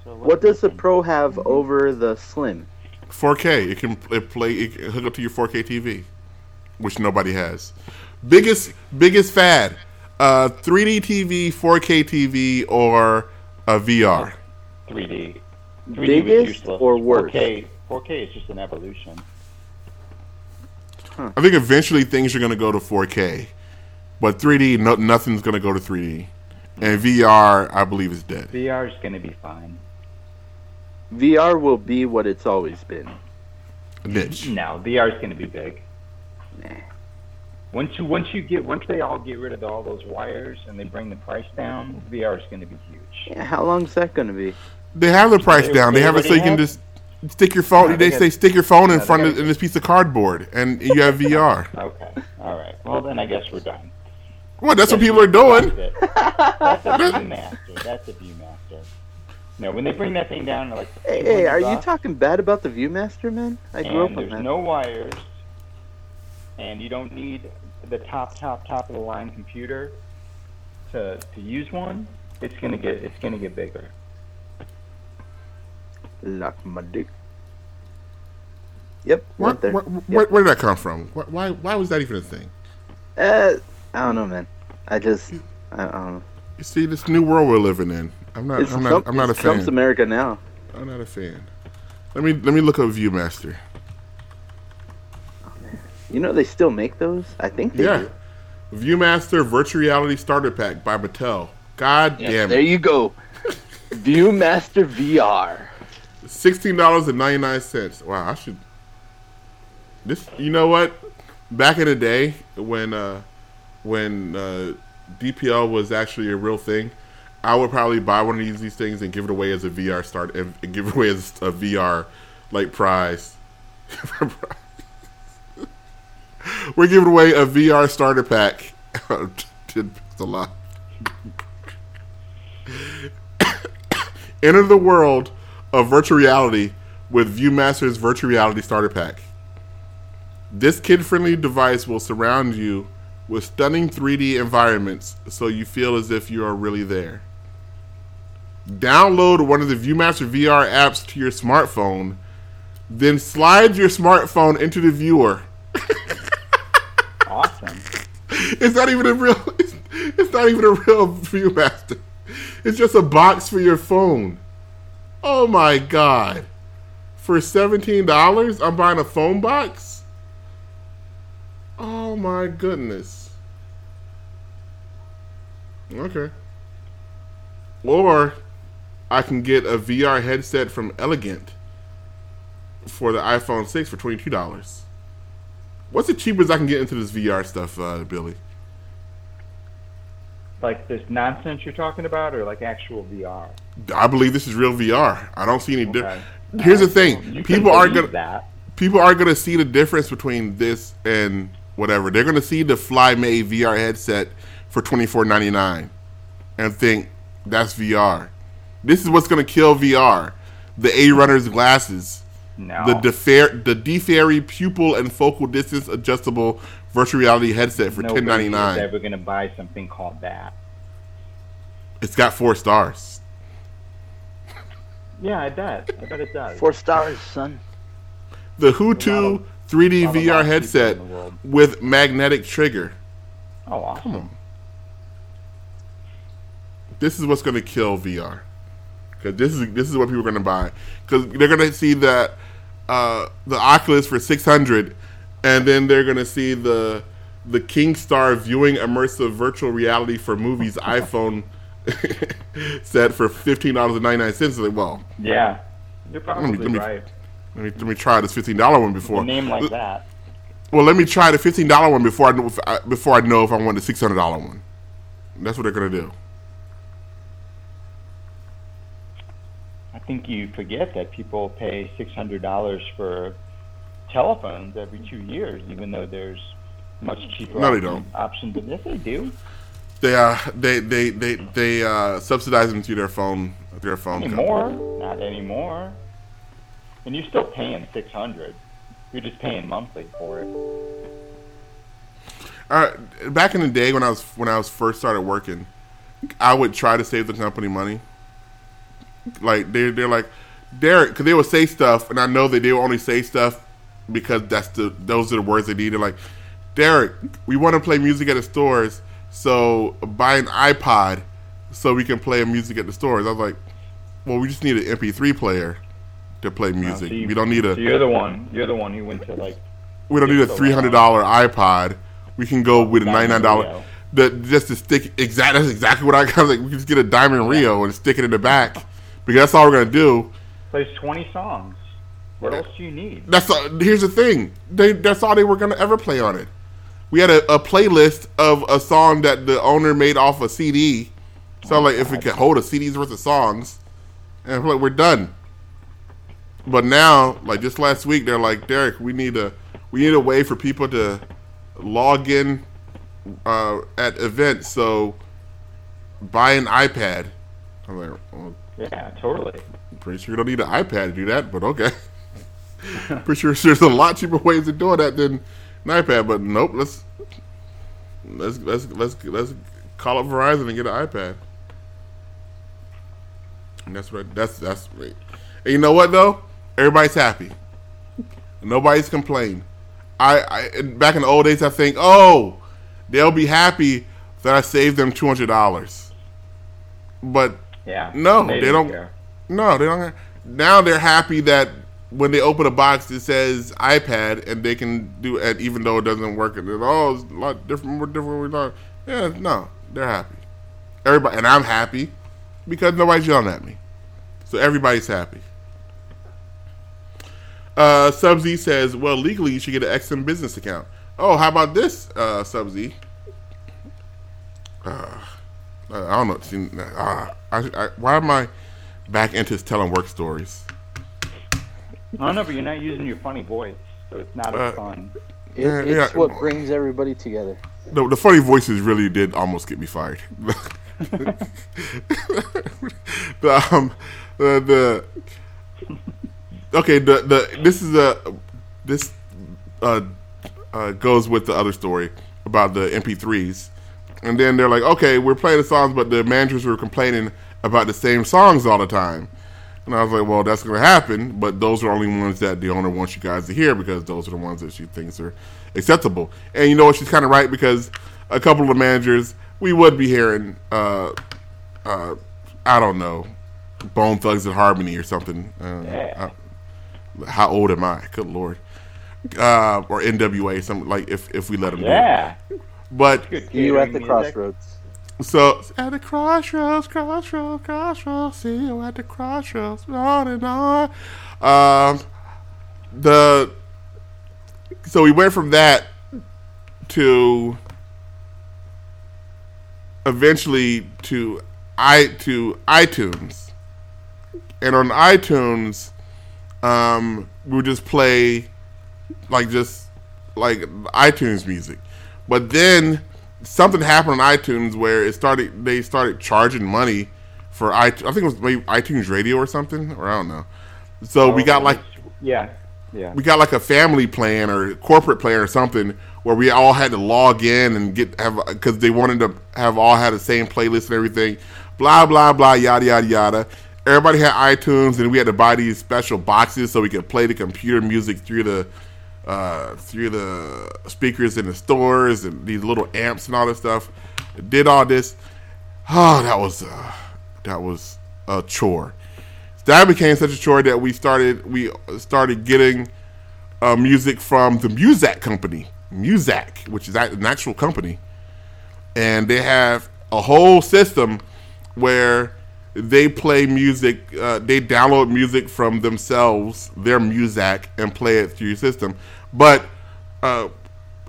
S2: So
S3: What does the
S2: different?
S3: Pro have mm-hmm. over the Slim?
S1: 4K. It can it play. It can hook up to your 4K TV, which nobody has. Biggest biggest fad: uh, 3D TV, 4K TV, or a VR.
S2: 3D. 3D
S3: Biggest
S2: useless.
S3: or worse?
S2: 4K, 4K is just an evolution.
S1: I think eventually things are going to go to 4K, but 3D, no, nothing's going to go to 3D, and VR, I believe, is dead.
S2: VR is going to be fine.
S3: VR will be what it's always been.
S1: Niche.
S2: No, VR is going to be big.
S3: Nah.
S2: Once you once you get once they all get rid of all those wires and they bring the price down, VR is going to be huge.
S3: Yeah, how long is that going to be?
S1: They have the price
S2: They-
S1: down. They
S2: they
S1: have it so you can just stick your phone.
S2: No,
S1: they
S2: they
S1: say stick your phone in
S2: no, they
S1: front of in this piece of cardboard, and you have VR.
S2: Okay, all right. Well, then I guess we're done.
S1: Well, that's what people are doing.
S2: That's it. That's a ViewMaster. That's a ViewMaster. No, when they bring that thing down, to like
S3: Hey, hey, are you talking bad about the ViewMaster, man? I grew
S2: and
S3: up on
S2: there's
S3: that.
S2: no wires, and you don't need the top, top, top of the line computer to to use one. It's gonna get it's gonna get bigger.
S3: Lock my dick. Yep,
S1: Where,
S3: went there.
S1: where, where, where did that come from? Why why was that even a thing?
S3: Uh, I don't know, man. I just, I, I don't know.
S1: You see, this new world we're living in. I'm not.
S3: It's
S1: I'm not.
S3: Trump,
S1: I'm not a
S3: it's Trump's. America now.
S1: I'm not a fan. Let me let me look up ViewMaster.
S3: You know they still make those? I think they do.
S1: Yeah,
S3: do.
S1: ViewMaster Virtual Reality Starter Pack by Mattel. God
S3: Yeah,
S1: damn It.
S3: there you go. [laughs] ViewMaster VR.
S1: Sixteen dollars and ninety nine cents. Wow, I should. This, you know what? Back in the day when uh, when uh, DPL was actually a real thing, I would probably buy one of these, things and give it away as a VR start and, and give it away as a VR like prize. [laughs] We're giving away a VR starter pack. Ten pixels alive. Enter the world of virtual reality with ViewMaster's virtual reality starter pack. This kid-friendly device will surround you with stunning 3D environments so you feel as if you are really there. Download one of the ViewMaster VR apps to your smartphone, then slide your smartphone into the viewer.
S2: Awesome.
S1: It's not even a real. It's, [laughs] it's not even a real ViewMaster. It's just a box for your phone. Oh my god! For seventeen dollars, I'm buying a phone box. Oh my goodness. Okay. Or I can get a VR headset from Elegant for the iPhone 6 for twenty two dollars. What's the cheapest I can get into this VR stuff, uh, Billy?
S2: Like this nonsense you're talking about, or like actual VR?
S1: I believe this is real VR. I don't see any
S2: Okay.
S1: difference. Here's the thing:
S2: You
S1: people aren't gonna
S2: that.
S1: people aren't gonna see the difference between this and whatever. They're gonna see the FlyMade VR headset for twenty four ninety nine and think that's VR. This is what's gonna kill VR: the A Runner's glasses,
S2: No.
S1: the Defair, the DeFairy pupil and focal distance adjustable virtual reality headset for ten
S2: Nobody
S1: ninety
S2: is
S1: nine.
S2: ever going to buy something called that.
S1: It's got four stars. [laughs]
S2: Yeah, I bet. I bet it does.
S3: Four stars, son.
S1: The Hutu 3D VR headset
S2: in the world.
S1: with magnetic trigger.
S2: oh, awesome.
S1: This is what's going to kill VR. Because this is this is what people are going to buy. Because they're going to see that uh, the Oculus for six hundred, and then they're going to see the the KingStar viewing immersive virtual reality for movies [laughs] iPhone [laughs] set for fifteen dollars and ninety nine cents. Like, well,
S2: Yeah. You're probably
S1: let me-
S2: right.
S1: Let me let me try this fifteen dollar one
S2: A
S1: before.
S2: name like that.
S1: Well, let me try the fifteen dollar one before I know if I, before I know if I want the six hundred dollar one. That's what they're gonna do.
S2: Think you forget that people pay six hundred dollars for telephones every two years, even though there's much cheaper
S1: No, they don't.
S2: options than this. They do.
S1: They uh they they they they uh, subsidize them through their phone their phone. company.
S2: Anymore? Not anymore. And you're still paying six hundred. You're just paying monthly for it.
S1: Uh, back in the day when I was when I was first started working, I would try to save the company money. Like they're they're like Derek, because they would say stuff, and I know that they would only say stuff because that's the those are the words they need. They're like, Derek, we want to play music at the stores, so buy an iPod so we can play music at the stores. I was like, well, we just need an MP3 player to play music.
S2: So you-
S1: we don't need a
S2: So you're the one. You're the one who went to like.
S1: we don't need a three hundred dollar iPod. We can go with a ninety nine dollar. The just to stick exact. That's exactly what I got. Like we can just get a Diamond Rio and stick it in the back because that's all we're gonna do.
S2: Plays twenty songs. What else do you need?
S1: That's all, here's the thing. They that's all they were gonna ever play on it. We had a, a playlist of a song that the owner made off a CD. So like if it could hold a CD's worth of songs, and we're like we're done. But now, like just last week, they're like Derek, we need a we need a way for people to log in uh, at events. So buy an iPad. I'm like, well,
S2: Yeah, totally.
S1: pretty sure you don't need an iPad to do that, but okay. [laughs] pretty sure there's a lot cheaper ways of doing that than an iPad, but nope. Let's let's let's let's let's call up Verizon and get an iPad. And that's right. That's that's right. And you know what though? Everybody's happy. Nobody's complained. I, I back in the old days, I think, oh, they'll be happy that I saved them two hundred dollars. But
S2: Yeah.
S1: No, they
S2: didn't
S1: don't-
S2: care.
S1: no, they don't. Now they're happy that when they open a box it says iPad and they can do it, even though it doesn't work. And they're, oh, a lot different, more different. We thought. Yeah, no, they're happy. Everybody, and I'm happy because nobody's yelling at me, so everybody's happy. Uh, Subsy says, "Well, legally, you should get an XM business account." Oh, how about this, uh, Subsy? Uh, I don't know. See, uh, I, I, why am I back into telling work stories?
S2: I don't know, but you're not using your funny voice, so it's not
S1: Uh,
S2: as fun.
S4: It,
S1: Yeah,
S4: it's
S1: yeah.
S4: what brings everybody together.
S1: The, the funny voices really did almost get me fired. [laughs] the, um, the, the okay, the the this is a this uh, uh, goes with the other story about the MP3s, and then they're like, okay, we're playing the songs, but the managers were complaining about the same songs all the time. And I was like, well, that's going to happen, but those are only ones that the owner wants you guys to hear because those are the ones that she thinks are acceptable. And you know what? She's kind of right because a couple of the managers, we would be hearing, uh, uh, I don't know, Bone Thugs-n-Harmony or something. Uh,
S2: Yeah.
S1: I- how old am I? Good lord. Uh, or NWA, something like if if we let them. do.
S2: Yeah.
S1: But
S4: See you at the
S2: music.
S4: crossroads.
S1: so at the crossroads, crossroads, crossroads, see you at the crossroads, on and on. Um, the so we went from that to eventually to i to iTunes, and on iTunes, um, we would just play like just like iTunes music, but then something happened on iTunes where it started. They started charging money for i. I think it was maybe iTunes Radio or something, or I don't know. So we got like oh,
S2: Yeah. Yeah.
S1: we got like a family plan or corporate plan or something where we all had to log in and get have because they wanted to have all had the same playlist and everything. Blah blah blah yada yada yada. Everybody had iTunes and we had to buy these special boxes so we could play the computer music through the uh, through the speakers in the stores and these little amps and all this stuff. Did all this. Oh, that was uh, that was a chore. That became such a chore that we started we started getting uh, music from the Muzak company, Muzak, which is an actual company, and they have a whole system where they play music. Uh, they download music from themselves, their Muzak, and play it through your system. But uh,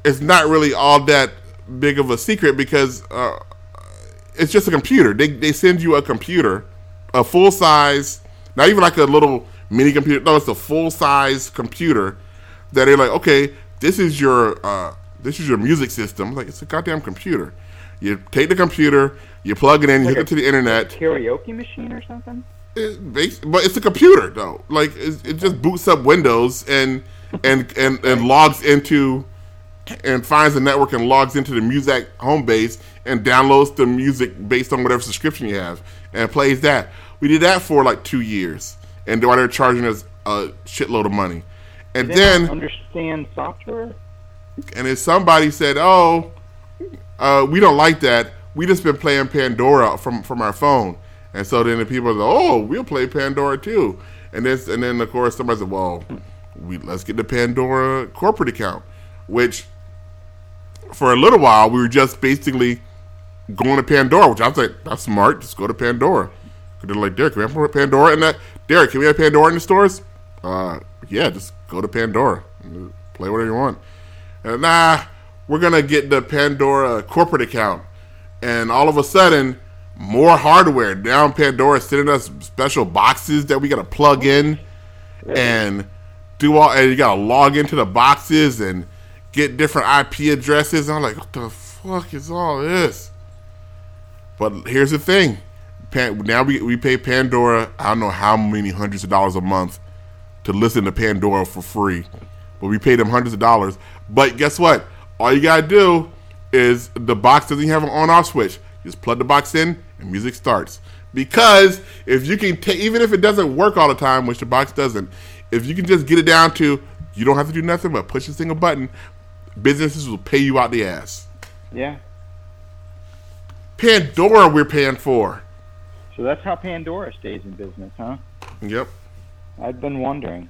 S1: it's not really all that big of a secret because uh, it's just a computer. They they send you a computer, a full size, not even like a little mini computer. No, it's a full size computer that they're like, okay, this is your uh, this is your music system. Like it's a goddamn computer. You take the computer, you plug it in, you
S2: Like
S1: hook
S2: a-
S1: it to the internet.
S2: Karaoke machine or something?
S1: It but it's a computer though. Like it, it just boots up Windows and and and and logs into and finds the network and logs into the Muzak home base and downloads the music based on whatever subscription you have and plays that. We did that for like two years, and while they're charging us a shitload of money, and then
S2: understand software?
S1: and then somebody said, "Oh, uh, we don't like that. We just been playing Pandora from from our phone." And so then the people are like, "Oh, we'll play Pandora too." And this, and then of course somebody said, "Well, we let's get the Pandora corporate account," which for a little while we were just basically going to Pandora, which I was like, "That's smart. Just go to Pandora. They're like, "Derek, can we have Pandora?" And that, Derek, can we have Pandora in the stores? Uh, yeah, just go to Pandora, play whatever you want. And, nah, we're gonna get the Pandora corporate account, and all of a sudden, more hardware. Now Pandora sending us special boxes that we gotta plug in and do all, and you gotta log into the boxes and get different IP addresses. And I'm like, what the fuck is all this? But here's the thing. Pan, now we, we pay Pandora, I don't know how many hundreds of dollars a month to listen to Pandora for free. But we pay them hundreds of dollars. But guess what? All you gotta do is the box doesn't have an on off switch. You just plug the box in and music starts. Because if you can take, even if it doesn't work all the time, which the box doesn't, if you can just get it down to you don't have to do nothing but push a single button, businesses will pay you out the ass.
S2: Yeah.
S1: Pandora, we're paying for.
S2: So that's how Pandora stays in business, huh?
S1: Yep.
S2: I've been wondering.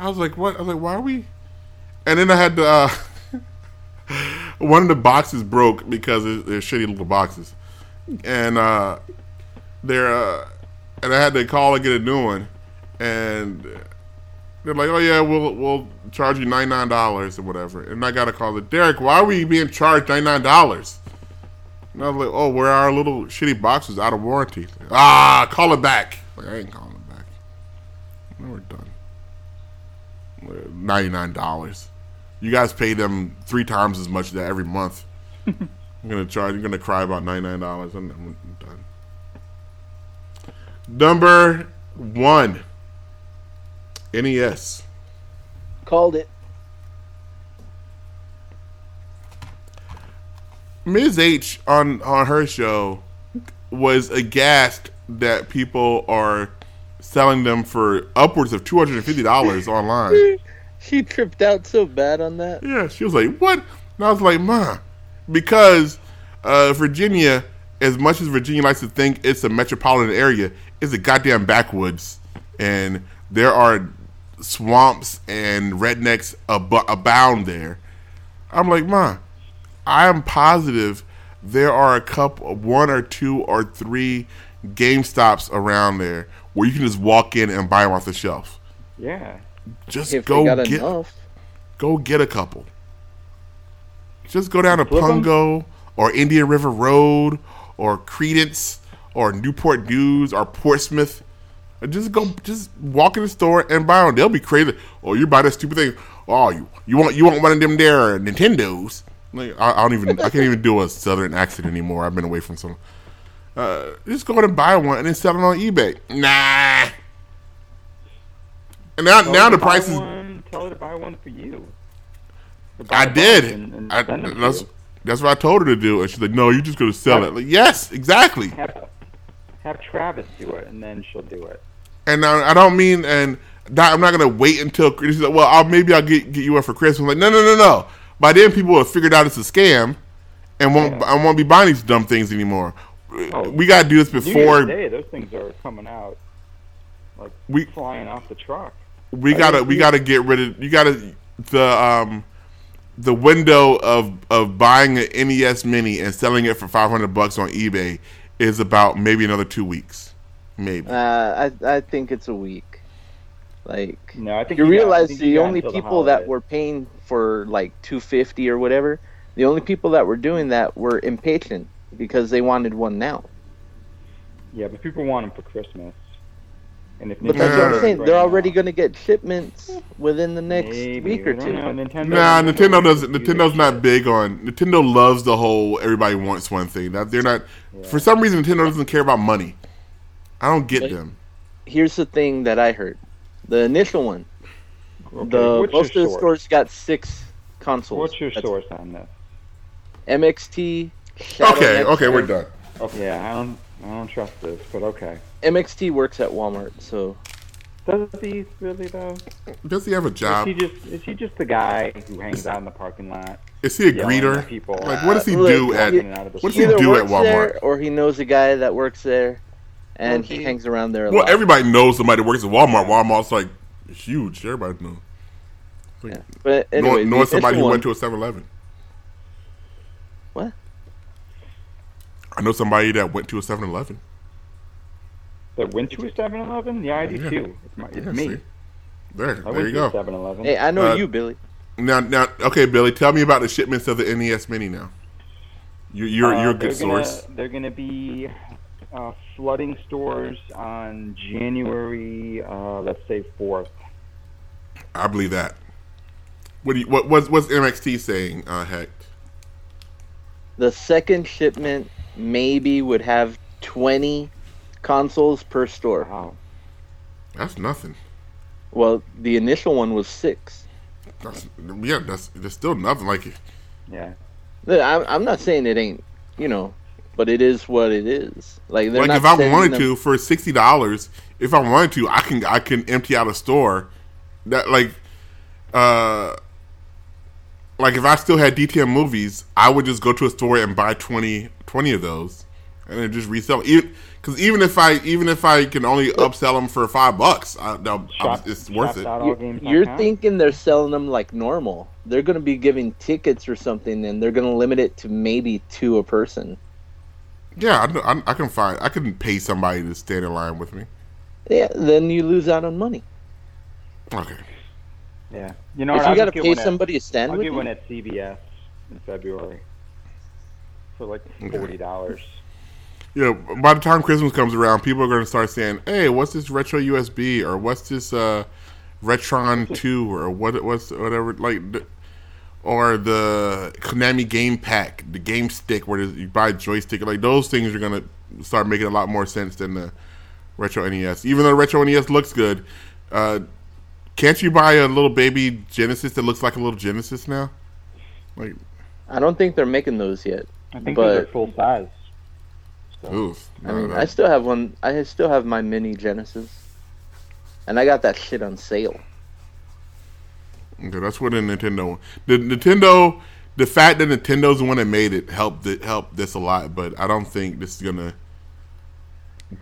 S1: I was like, what? I was like, why are we? And then I had to. Uh, [laughs] one of the boxes broke because they're shitty little boxes, and uh, they're uh, and I had to call and get a new one, and they're like, oh yeah, we'll we'll charge you ninety nine dollars or whatever, and I got to call it, Derek, why are we being charged ninety nine dollars? And I was like, oh, where are our little shitty boxes out of warranty? Ah, call it back. Like I ain't calling it back. No, we're done ninety nine dollars. You guys pay them three times as much that every month. [laughs] I'm gonna charge. You're gonna cry about ninety nine dollars. I'm, I'm done. Number one, NES.
S4: Called it.
S1: Ms. H on on her show was aghast that people are selling them for upwards of two hundred and fifty dollars [laughs] online.
S4: She tripped out so bad on that.
S1: Yeah, she was like, "What?" And I was like, "Ma," because uh, Virginia, as much as Virginia likes to think it's a metropolitan area, it's a goddamn backwoods, and there are swamps and rednecks ab- abound there. I'm like, "Ma, I am positive there are a couple, one or two or three GameStops around there where you can just walk in and buy them off the shelf.
S2: Yeah.
S1: Just
S4: If
S1: go
S4: got
S1: get
S4: enough.
S1: go get a couple. Just go down to
S2: Flip 'em?
S1: Pungo or Indian River Road or Credence or Newport News or Portsmouth. Just go, just walk in the store and buy them. They'll be crazy. Oh, you buy that stupid thing. Oh, you you want you want one of them there Nintendos? Like I, I don't even I can't even do a southern accent anymore. I've been away from some. Uh, just go ahead and buy one and then sell it on eBay. Nah. And now
S2: Tell
S1: now the price is
S2: one, Tell her to buy one for you.
S1: I did.
S2: and- and
S1: I,
S2: send them to
S1: that's that's what I told her to do, and she's like, "No, you're just gonna sell it." Like, yes, exactly.
S2: Have, have Travis do it, and then she'll do it.
S1: And now I don't mean, and not, I'm not gonna wait until she's like, "Well, I'll, maybe I'll get get you one for Christmas." I'm like, no, no, no, no. By then, people will have figured out it's a scam, and won't
S2: Yeah.
S1: I won't be buying these dumb things anymore.
S2: Oh,
S1: we gotta do this
S2: New
S1: before
S2: Year's Day, those things are coming out like
S1: we
S2: flying off the truck.
S1: we
S2: I
S1: gotta we gotta get rid of you gotta the um the window of of buying an NES Mini and selling it for five hundred bucks on eBay is about maybe another two weeks, maybe.
S3: Uh, I I think it's a week. Like
S2: No, I think
S3: you
S2: got- I
S3: realize
S2: think
S3: the
S2: got
S3: only
S2: until the
S3: people that were paying for like 250 or whatever, the only people that were doing that were impatient because they wanted one now.
S2: Yeah, but people want them for Christmas. And if
S3: But that's what I'm saying.
S2: right
S3: They're
S2: now-
S3: already going to get shipments within the next
S2: Maybe,
S3: week or two.
S2: know. Nintendo,
S1: Nah, Nintendo doesn't.
S2: do
S1: Nintendow's
S2: that
S1: not
S2: shit.
S1: big on. Nintendo loves the whole everybody wants one thing. That they're not.
S2: Yeah.
S1: For some reason, Nintendo doesn't care about money. I don't get
S3: Like-
S1: them.
S3: Here's the thing that I heard: the initial one,
S2: Okay,
S3: the most of the
S2: source?
S3: stores got six consoles.
S2: What's your
S3: That's
S2: source on this?
S3: MXT. Shadow
S1: Okay,
S3: Next
S1: okay, we're
S3: Gen.
S1: done.
S2: Yeah, I don't, I don't trust this, but okay.
S3: MXT works at Walmart, so
S2: Does he really though?
S1: Does he have a
S2: Is
S1: job?
S2: he just is he just the guy who hangs out in the parking lot?
S1: Is he a greeter?
S2: People
S1: Like, what does he
S3: Uh,
S1: do at?
S3: he-
S2: walking in and out of the
S1: what does he do at Walmart?
S3: there or he knows a guy that works there, and
S2: Okay.
S3: he hangs around there a
S1: Well,
S3: lot.
S1: everybody knows somebody that works at Walmart. Walmart's like huge. Everybody knows.
S3: Yeah. But anyway,
S1: know
S3: the
S1: somebody
S3: initial
S1: who went to a 7-Eleven. I know somebody that went to a 7-Eleven.
S2: That went to a 7-Eleven? Yeah, I do
S1: Yeah.
S2: too. It's, my, it's
S1: Yeah,
S2: me.
S1: see? There,
S2: I
S1: there
S2: went
S1: you
S2: to
S1: go.
S2: a 7-Eleven.
S3: Hey, I know
S1: Uh,
S3: you, Billy.
S1: Now, now, okay, Billy, tell me about the shipments of the NES Mini now. You, you're
S2: Uh,
S1: you're a good
S2: gonna-
S1: source.
S2: They're going to be uh, flooding stores on January, uh, let's say fourth.
S1: I believe that. What do you, what what's what's MXT saying? Uh, heck,
S3: The second shipment maybe would have 20 consoles per store.
S2: Wow.
S1: that's nothing.
S3: Well, the initial one was six.
S1: That's yeah, that's that's still nothing. Like
S2: it.
S3: Yeah. I'm, I'm not saying it ain't, you know, but it is what it is. Like,
S1: like
S3: not
S1: if I wanted
S3: them-
S1: to for sixty dollars, if I wanted to, I can I can empty out a store. That like, uh, like if I still had DTM movies, I would just go to a store and buy 20, 20 of those, and then just resell. Even because even if I even if I can only upsell them for five bucks, I, I'll- I'll-
S2: Shop,
S1: it's worth it.
S2: shops.allgames.com.
S3: You're thinking they're selling them like normal. They're going to be giving tickets or something, and they're going to limit it to maybe two a person.
S1: Yeah, I, I, I can find. I can pay somebody to stand in line with me.
S3: Yeah, then you lose out on money.
S1: Okay.
S2: Yeah. You know
S3: if
S2: what?
S3: you got to pay
S2: one at-
S3: somebody to stand
S2: I'll
S3: with
S2: get
S3: you,
S2: one at CVS in February for like forty dollars.
S1: Yeah, by the time Christmas comes around, people are going to start saying, "Hey, what's this retro USB or what's this uh, Retron [laughs] Two or what what's whatever like." Or the Konami Game Pack, the Game Stick, where you buy a joystick, like those things are gonna start making a lot more sense than the retro NES. Even though the retro NES looks good, uh, can't you buy a little baby Genesis that looks like a little Genesis now? Like,
S3: I don't think they're making those yet.
S2: I think
S3: But-
S2: those are full size.
S1: oof,
S3: I mean,
S1: no.
S3: I still have one. I still have my mini Genesis, and I got that shit on sale.
S1: Okay, that's what the Nintendo. The Nintendo, the fact that Nintendo's the one that made it helped it helped this a lot, but I don't think this is gonna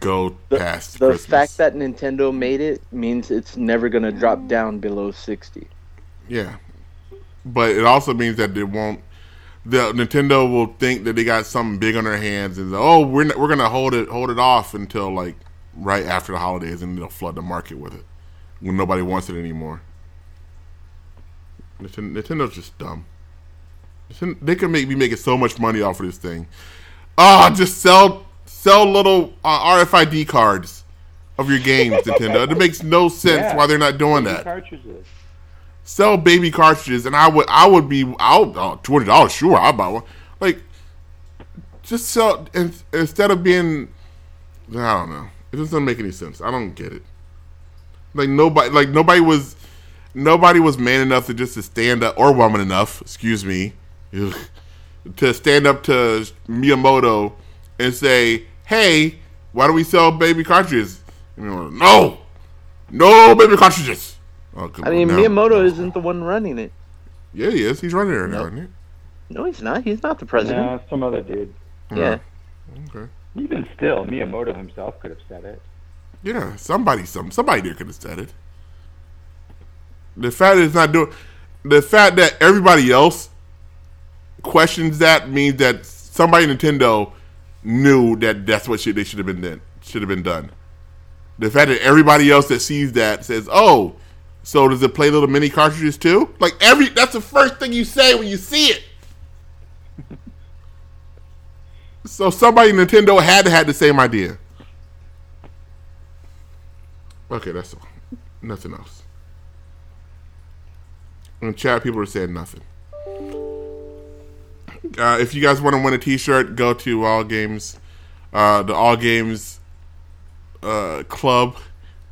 S1: go
S3: The,
S1: past
S3: the
S1: Christmas.
S3: fact that Nintendo made it means it's never gonna drop down below sixty.
S1: yeah, but it also means that they won't. The Nintendo will think that they got something big on their hands, and oh, we're not, we're gonna hold it hold it off until like right after the holidays, and they'll flood the market with it when nobody wants it anymore. Nintendo's just dumb. They could make be making so much money off of this thing. Ah, just sell sell little uh, RFID cards of your games, [laughs] Nintendo. It makes no sense
S2: Yeah.
S1: why they're not doing
S2: Baby
S1: that.
S2: Cartridges.
S1: Sell baby cartridges, and I would I would be out oh, twenty dollars. Sure, I'll buy one. Like, just sell in, instead of being. I don't know. It doesn't make any sense. I don't get it. Like nobody, like nobody was, nobody was man enough to just to stand up, or woman enough, excuse me, ugh, [laughs] to stand up to Miyamoto and say, "Hey, why don't we sell baby cartridges?" You know, no, no baby cartridges. Oh, good
S3: I mean,
S1: Lord, no.
S3: Miyamoto isn't the one running it.
S1: Yeah, he is. He's running it now,
S3: Nope.
S1: isn't he?
S3: No, he's not. He's not the president.
S2: No, some other dude.
S1: he?
S3: Yeah.
S1: Okay.
S2: Even still, Miyamoto himself could have said it.
S1: Yeah, somebody, some somebody there could have said it. The fact that it's not doing. the fact that everybody else questions that means that somebody in Nintendo knew that that's what shit they should have been done. Should have been done. The fact that everybody else that sees that says, "Oh, so does it play little mini cartridges too?" Like every that's the first thing you say when you see it. [laughs] so somebody Nintendo had to have the same idea. Okay, that's all. Nothing else. In chat, people are saying nothing. Uh, if you guys want to win a T-shirt, go to All Games, uh, the All Games uh, club.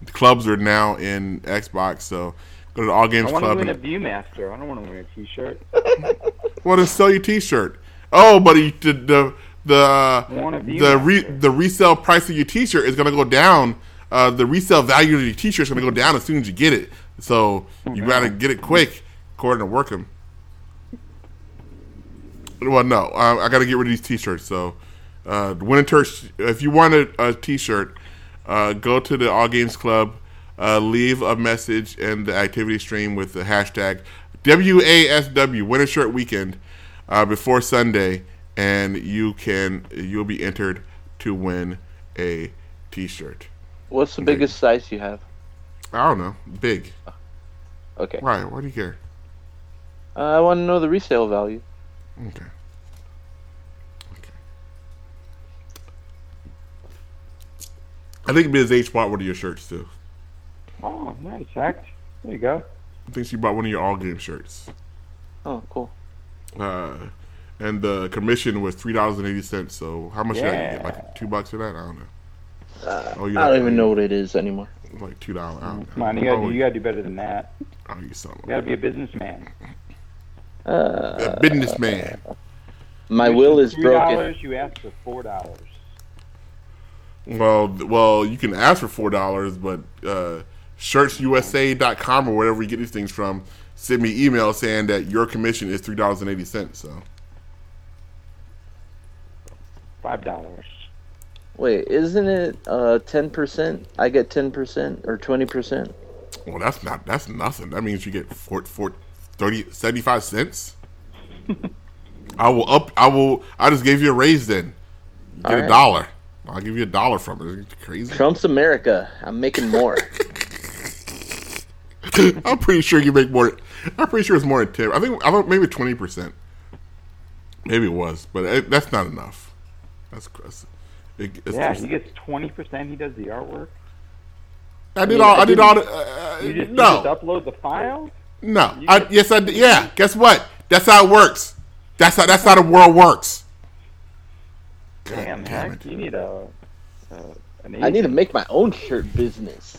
S1: The clubs are now in Xbox, so go to the All Games
S2: I want to
S1: club.
S2: win a ViewMaster. I don't want to win a T-shirt. [laughs]
S1: well, then sell your T-shirt. Oh, but you, the the the the, re, the resale price of your T-shirt is going to go down. Uh, the resale value of your T-shirt is going to go down as soon as you get it. So you got to get it quick, according to Workham. Well, no, uh, I got to get rid of these T-shirts. So, uh, winter. If you want a, a T-shirt, uh, go to the All Games Club, uh, leave a message in the activity stream with the hashtag WASW Winter Shirt Weekend uh, before Sunday, and you can you'll be entered to win a T-shirt.
S4: What's the
S1: Okay.
S4: biggest size you have?
S1: I don't know, big.
S4: Okay.
S1: Why? Why do you care?
S4: Uh, I want to know the resale value.
S1: Okay. Okay. I think it Ms. H bought one of your shirts too.
S2: Oh, nice, act. There you go.
S1: I think she bought one of your all game shirts.
S4: Oh, cool.
S1: Uh, and the commission was three dollars and eighty cents. So how much did I get? Like two bucks for that? I don't know.
S4: Uh,
S1: Oh, you
S4: I don't even know what it is anymore.
S1: Like two dollars.
S2: Come on, you gotta,
S1: oh,
S2: do, you gotta do better than that.
S1: oh, you
S2: You gotta be a businessman.
S4: Uh,
S1: a businessman.
S4: my will is
S2: Three
S4: broken.
S2: dollars. You asked for four dollars.
S1: Well, well, you can ask for four dollars, but uh, shirtsusa.com or wherever you get these things from, send me email saying that your commission is three dollars and eighty cents. So
S2: Five dollars.
S4: Wait, isn't it uh ten percent? I get ten percent or twenty percent.
S1: Well, that's not that's nothing. That means you get four, four, 30, 75 cents. [laughs] I will up. I will. I just gave you a raise. Then get a dollar. I'll give you a dollar from it. Is it crazy?
S4: Trump's America. I'm making more. [laughs]
S1: I'm pretty sure you make more. I'm pretty sure it's more than tip. I think. I think maybe twenty percent. Maybe it was, but it, that's not enough. That's. that's it, it's,
S2: Yeah,
S1: it's-
S2: he gets twenty percent. He does the artwork.
S1: I did
S4: mean,
S1: all.
S4: I
S1: I did all. The, uh,
S2: You just, you just upload the file.
S1: No. I, yes, I did. Yeah. Guess what? That's how it works. That's how. That's how the world works. God
S2: Damn,
S1: damn
S2: heck,
S1: it.
S2: you need a. a
S4: I need to make my own shirt business.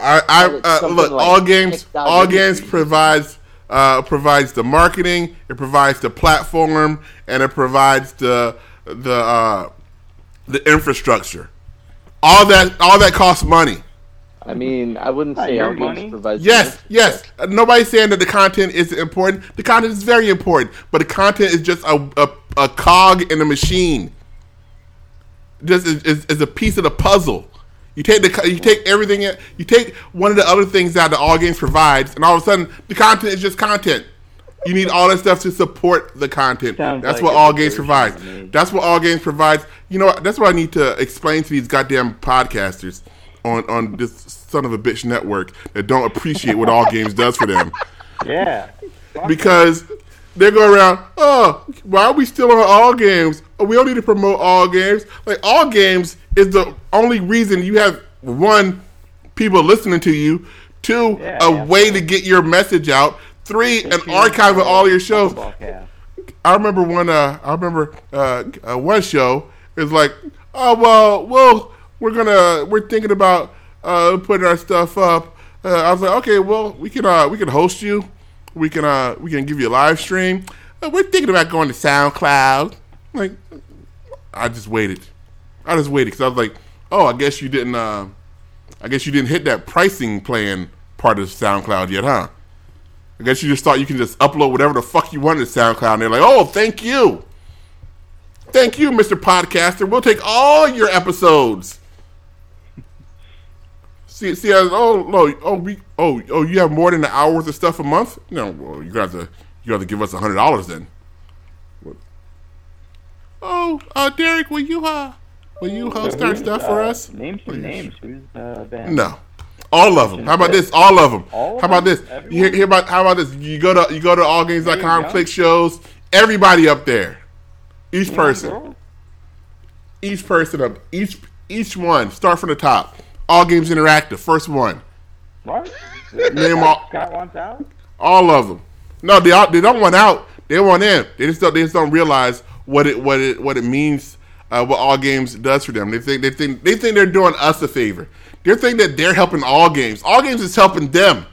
S1: I, I uh, look.
S4: like
S1: all games, all games provides uh, provides the marketing. It provides the platform, and it provides the the uh, the infrastructure. All that all that costs money.
S4: I mean, I wouldn't say our
S2: money.
S4: provides.
S1: Yes, yes. Nobody's saying that the content isn't important. The content is very important, but the content is just a a, a cog in the machine. Just is, is, is a piece of the puzzle. You take the you take everything. in- You take one of the other things that the All Games provides, and all of a sudden the content is just content. You need all that stuff to support the content.
S2: Sounds
S1: that's
S2: like
S1: what All Games provides.
S2: to me.
S1: That's what All Games provides. You know, that's what I need to explain to these goddamn podcasters on on this son of a bitch network that don't appreciate what All Games does for them [laughs]
S2: Yeah.
S1: because they go around. Oh, why are we still on All Games? Oh, we don't need to promote All Games. Like All Games is the only reason you have one people listening to you, two
S2: Yeah,
S1: a
S2: yeah.
S1: way to get your message out, three an archive of all your shows. I remember one. Uh, I remember uh, uh, one show is like, oh well, well, we're gonna we're thinking about uh, putting our stuff up. Uh, I was like, okay, well, we can uh, we can host you. We can uh, we can give you a live stream. Uh, we're thinking about going to SoundCloud. Like, I just waited. I just waited because I was like, oh, I guess you didn't. Uh, I guess you didn't hit that pricing plan part of SoundCloud yet, huh? I guess you just thought you can just upload whatever the fuck you want to SoundCloud, and they're like, "Oh, thank you, thank you, Mister Podcaster. We'll take all your episodes." See, see, oh, no, oh, we, oh, oh, you have more than an hour worth of stuff a month? No, well, you got to, you got to give us a hundred dollars then. What? Oh, uh, Derek, will you, uh, will you uh, start
S2: Who's,
S1: stuff for
S2: uh,
S1: us?
S2: Name some names. Who's uh, band?
S1: No, all of them. How about this? All of them.
S2: All
S1: how about this?
S2: Everyone?
S1: You hear, hear about how about this? You go to you go to allgames.com, click shows. Everybody up there, each person, each person up, each each one. Start from the top. All Games Interactive, first one.
S2: What? [laughs]
S1: Name all
S2: Scott wants out?
S1: all of them. No, they all, they don't want out. They want in. They just don't. They just don't realize what it what it what it means. Uh, what all games does for them. They think they think they think they're doing us a favor. They think that they're helping all games. All games is helping them,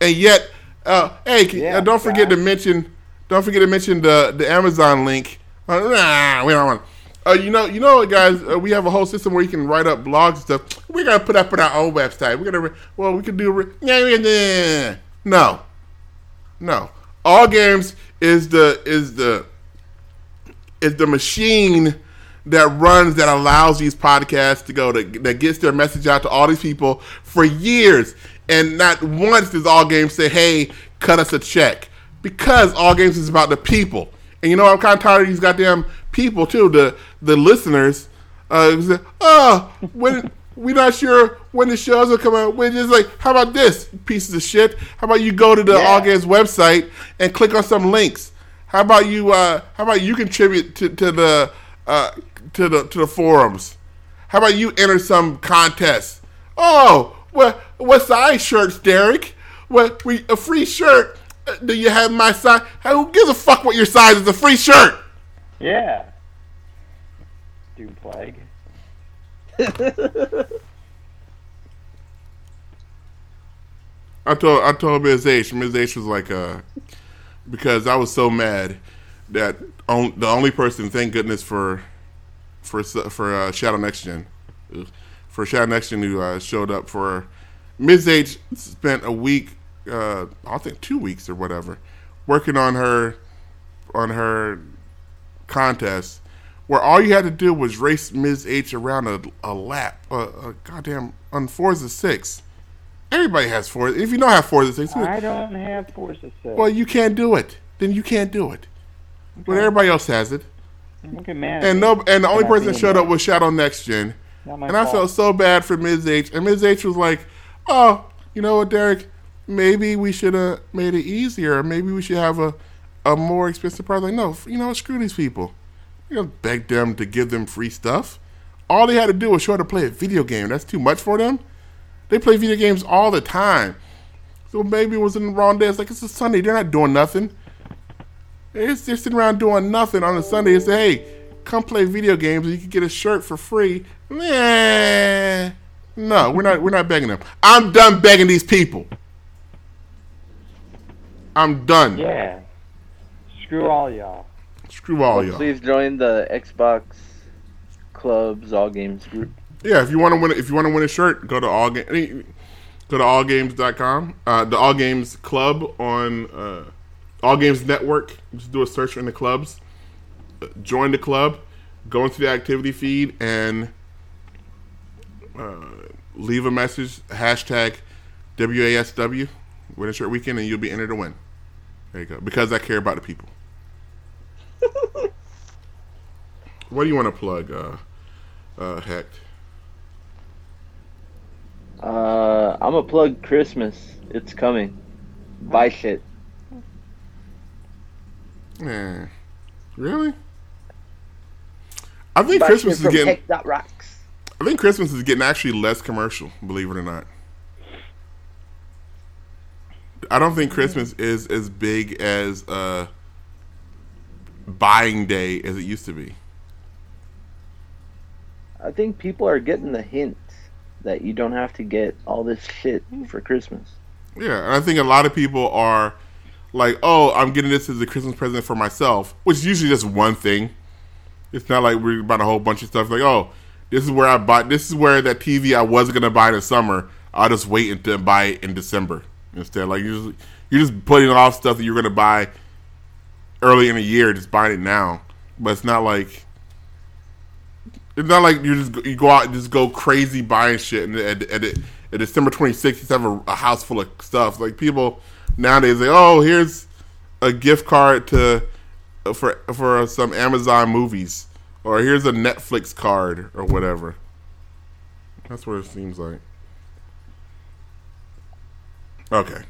S1: and yet, uh, hey,
S2: Yeah,
S1: uh, don't forget to mention. Don't forget to mention the the Amazon link. Uh, nah, we don't want. Uh, you know, you know, guys. Uh, we have a whole system where you can write up blogs and stuff. We're gonna put up on our own website. We're gonna. Well, we can do. re-. No, no. All games is the is the is the machine that runs that allows these podcasts to go to that gets their message out to all these people for years. And not once does All Games say, "Hey, cut us a check," because All Games is about the people. And you know, I'm kind of tired of these goddamn people too. The the listeners, uh, oh, when we're not sure when the shows will come out. We're just like, how about this pieces of shit? How about you go to the
S2: Yeah.
S1: All Games website and click on some links? How about you? Uh, how about you contribute to, to the uh, to the to the forums? How about you enter some contest? Oh, what what size shirts, Derek? What we a free shirt? Uh, Do you have my size? Who gives a fuck what your size is? A free shirt.
S2: Yeah. Doom plague. [laughs]
S1: I told I told Ms. H. Ms. H was like, uh, because I was so mad that on, the only person, thank goodness for for for uh, Shadow Next Gen, for Shadow Next Gen who uh, showed up for Ms. H spent a week, uh, I think two weeks or whatever, working on her on her contest. Where all you had to do was race Ms. H around a, a lap, a, a goddamn on Forza Six. Everybody has Forza. If you don't have Forza Six,
S2: I don't have Forza 6.
S1: well, you can't do it. Then you can't do it. But everybody else has it.
S2: Okay, man.
S1: And no, and the only person that showed up was Shadow Next Gen. And I felt so bad for Ms. H. And Ms. H was like, "Oh, you know what, Derek? Maybe we should have made it easier. Maybe we should have a a more expensive price." Like, no, you know, screw these people. You don't beg them to give them free stuff. All they had to do was show how to play a video game. That's too much for them. They play video games all the time. So maybe it was in the wrong day. It's like it's a Sunday. They're not doing nothing. They're sitting around doing nothing on a Sunday and say, hey, come play video games and you can get a shirt for free. Nah. No, we're not we're not begging them. I'm done begging these people. I'm done.
S2: Yeah. Screw all y'all.
S1: Screw all y'all.
S4: Please join the Xbox Clubs All Games group.
S1: Yeah, if you want to win, if you want to win a shirt, go to all game, go to allgames.com, uh, the All Games Club on uh, All Games Network. Just do a search in the clubs, Uh, join the club, go into the activity feed, and uh, leave a message hashtag WASW Win a Shirt Weekend, and you'll be entered to win. There you go. Because I care about the people. [laughs] what do you want to plug, uh, uh, Hecht?
S4: Uh, I'm gonna plug Christmas. It's coming. Buy shit.
S1: Yeah. Really? I think
S4: Buy
S1: Christmas
S4: shit
S1: is
S4: from
S1: getting.
S4: Heck Dot Rocks.
S1: I think Christmas is getting actually less commercial. Believe it or not. I don't think Christmas is as big as uh, buying day as it used to be.
S4: I think people are getting the hint that you don't have to get all this shit for Christmas.
S1: Yeah, and I think a lot of people are like, "Oh, I'm getting this as a Christmas present for myself," which is usually just one thing. It's not like we're about a whole bunch of stuff. Like, "Oh, this is where I bought. This is where that TV I was gonna buy in the summer. I'll just wait and buy it in December instead." Like you're just, you're just putting off stuff that you're gonna buy early in the year, just buying it now. But it's not like it's not like you just you go out and just go crazy buying shit, and at, at, at, December 26th, he's have a, a house full of stuff. Like people nowadays, say, "Oh, here's a gift card to for for some Amazon movies, or here's a Netflix card, or whatever." That's what it seems like. Okay,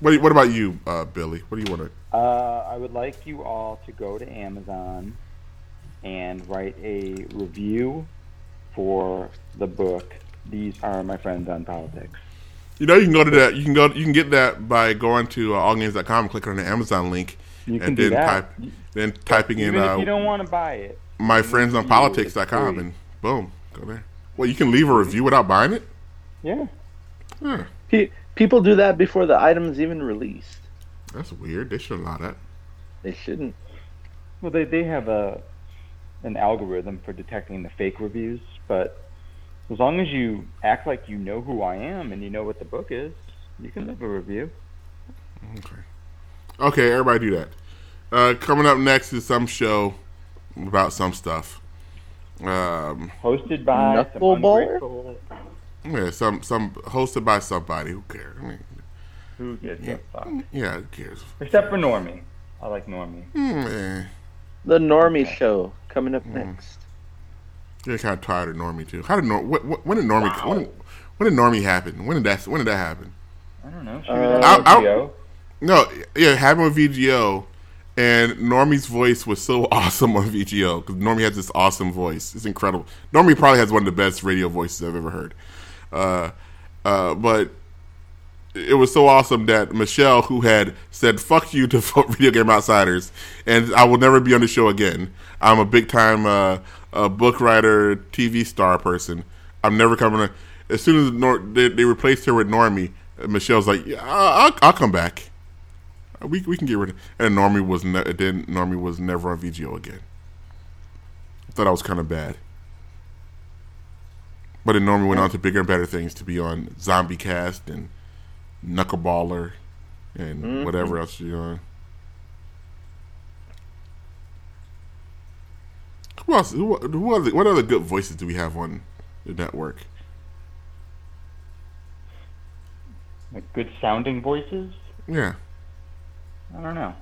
S1: what what about you, uh, Billy? What do you want to?
S2: Uh, I would like you all to go to Amazon and write a review for the book. These are my friends on politics.
S1: You know, you can go to that. You can go. You can get that by going to uh, allgames.com and clicking on the Amazon link,
S2: You can
S1: and
S2: do
S1: then
S2: that.
S1: type, then typing in
S2: Even if
S1: uh,
S2: you don't want to buy it,
S1: my friends on politics.com and boom, go there. Well, you can leave a review without buying it.
S2: yeah.
S1: Huh,
S3: people do that before the item is even released.
S1: That's weird. They should allow that.
S3: They shouldn't.
S2: Well, they they have a an algorithm for detecting the fake reviews, but as long as you act like you know who I am and you know what the book is, you can leave a review.
S1: Okay. Okay, everybody do that. Uh, coming up next is some show about some stuff. Um,
S2: Hosted by some ungrateful
S1: yeah, some some hosted by somebody. Who cares? I mean,
S2: who gives a fuck.
S1: yeah, who cares?
S2: Except for Normie. I like Normie.
S1: Eh.
S3: The Normie Show coming up
S1: Mm.
S3: next.
S1: You're kind of tired of Normie too. How did Nor- what, what, when did Normie when, when did Normie happen? When did that when did that happen?
S2: I don't know. She
S3: Uh,
S2: was
S1: I'll-
S2: on
S1: I'll- No, yeah, it happened with VGO, and Normie's voice was so [laughs] awesome on VGO because Normie has this awesome voice. It's incredible. Normie probably has one of the best radio voices I've ever heard. Uh, uh, but it was so awesome that Michelle, who had said "fuck you" to [laughs] Video Game Outsiders, and I will never be on the show again. I'm a big time uh, uh, book writer, TV star person. I'm never coming. To, as soon as Nor- they, they replaced her with Normie, Michelle's like, "Yeah, I'll, I'll come back. We we can get rid of." And Normie was ne- then Normie was never on VGO again. I thought I was kind of bad. But then Normie went on to bigger and better things to be on Zombie Cast and Knuckleballer and whatever else you're on. Who else? Who, who other, what other good voices do we have on the network?
S2: Like good sounding voices.
S1: Yeah,
S2: I don't know.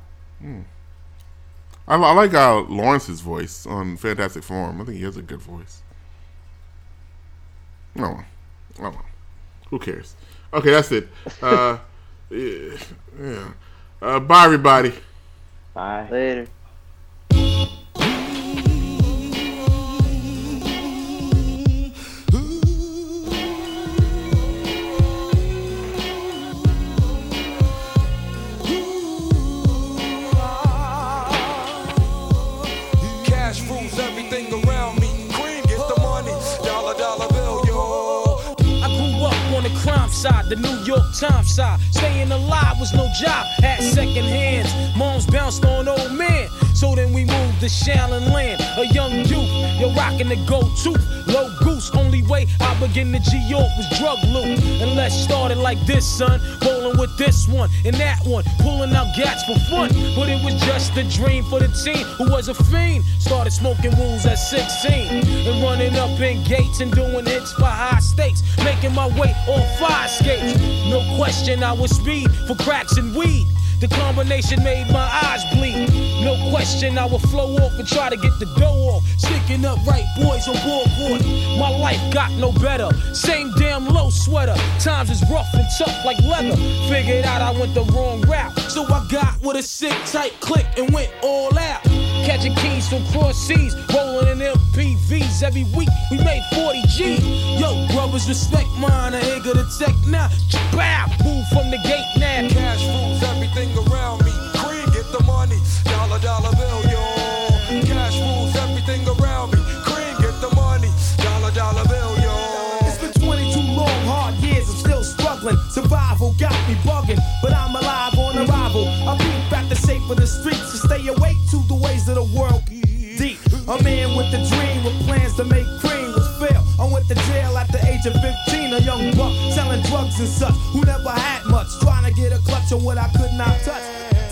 S1: I, I like uh, Lawrence's voice on Fantastic Forum. I think he has a good voice. No, oh, well. who cares? Okay, that's it. Uh, yeah, [laughs] yeah. Uh, bye, everybody.
S2: Bye.
S3: Later.
S4: York Times side. Staying alive was no job, had second hands. Moms bounced on old men. So then we moved to Shallon Land, a young youth. Yo, rocking the tooth, low goose. Only way I begin to G York was drug loot. And let's start it like this, son. Rolling with this one and that one, pulling out gats for fun. But it was just a dream for the team who was a fiend. Started smoking wools at 16 and running up in gates and doing hits for high stakes. Making my way on fire skates. No question, I was speed for cracks and weed. The combination made my eyes bleed. No question, I would flow off and try to get the dough off. Sticking up right boys on board. My life got no better. Same damn low sweater. Times is rough and tough like leather. Figured out I went the wrong route. So I got with a sick tight click and went all out. Catching keys from cross seas, rolling in MPVs every week. We made 40 G. Yo, brothers, respect mine. I ain't gonna take now. Bow, move from the gate now.
S5: Cash
S4: to make cream was fail. I went to jail at the age of 15, a young buck selling drugs and such who never had much, trying to get a clutch on what I could not touch.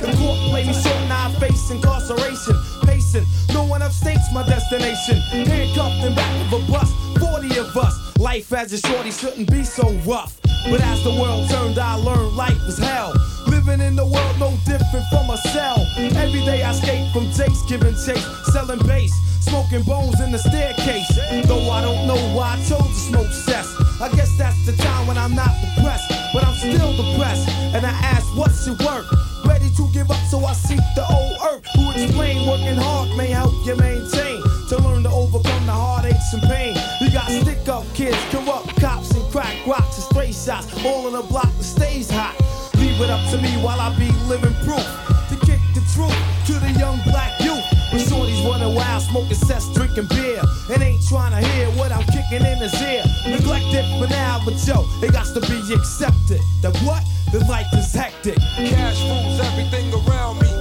S4: The court played me short, now I face incarceration. Pacing, no one upstates my destination. Handcuffed in back of a bus, 40 of us. Life as a shorty shouldn't be so rough.
S5: But as the world turned, I learned life was hell. Living in the world no different from a cell. Every day I escape from takes, giving chase, selling bass, smoking bones in the staircase. Though I don't know why I chose to smoke cess. I guess that's the time when I'm not depressed, but I'm still depressed. And I ask, what's it worth? Ready to give up, so I seek the old earth. Who explain working hard may help you maintain to learn to overcome the heartaches and pain. You got stick up kids, corrupt cops, crack rocks and stray shots. All in a block that stays hot. Leave it up to me while I be living proof to kick the truth to the young black youth. When shorties running wild, smoking cess, drinking beer, and ain't trying to hear what I'm kicking in his ear. Neglected for now, but yo, it got to be accepted. That what? The life is hectic.
S6: Cash rules everything around me.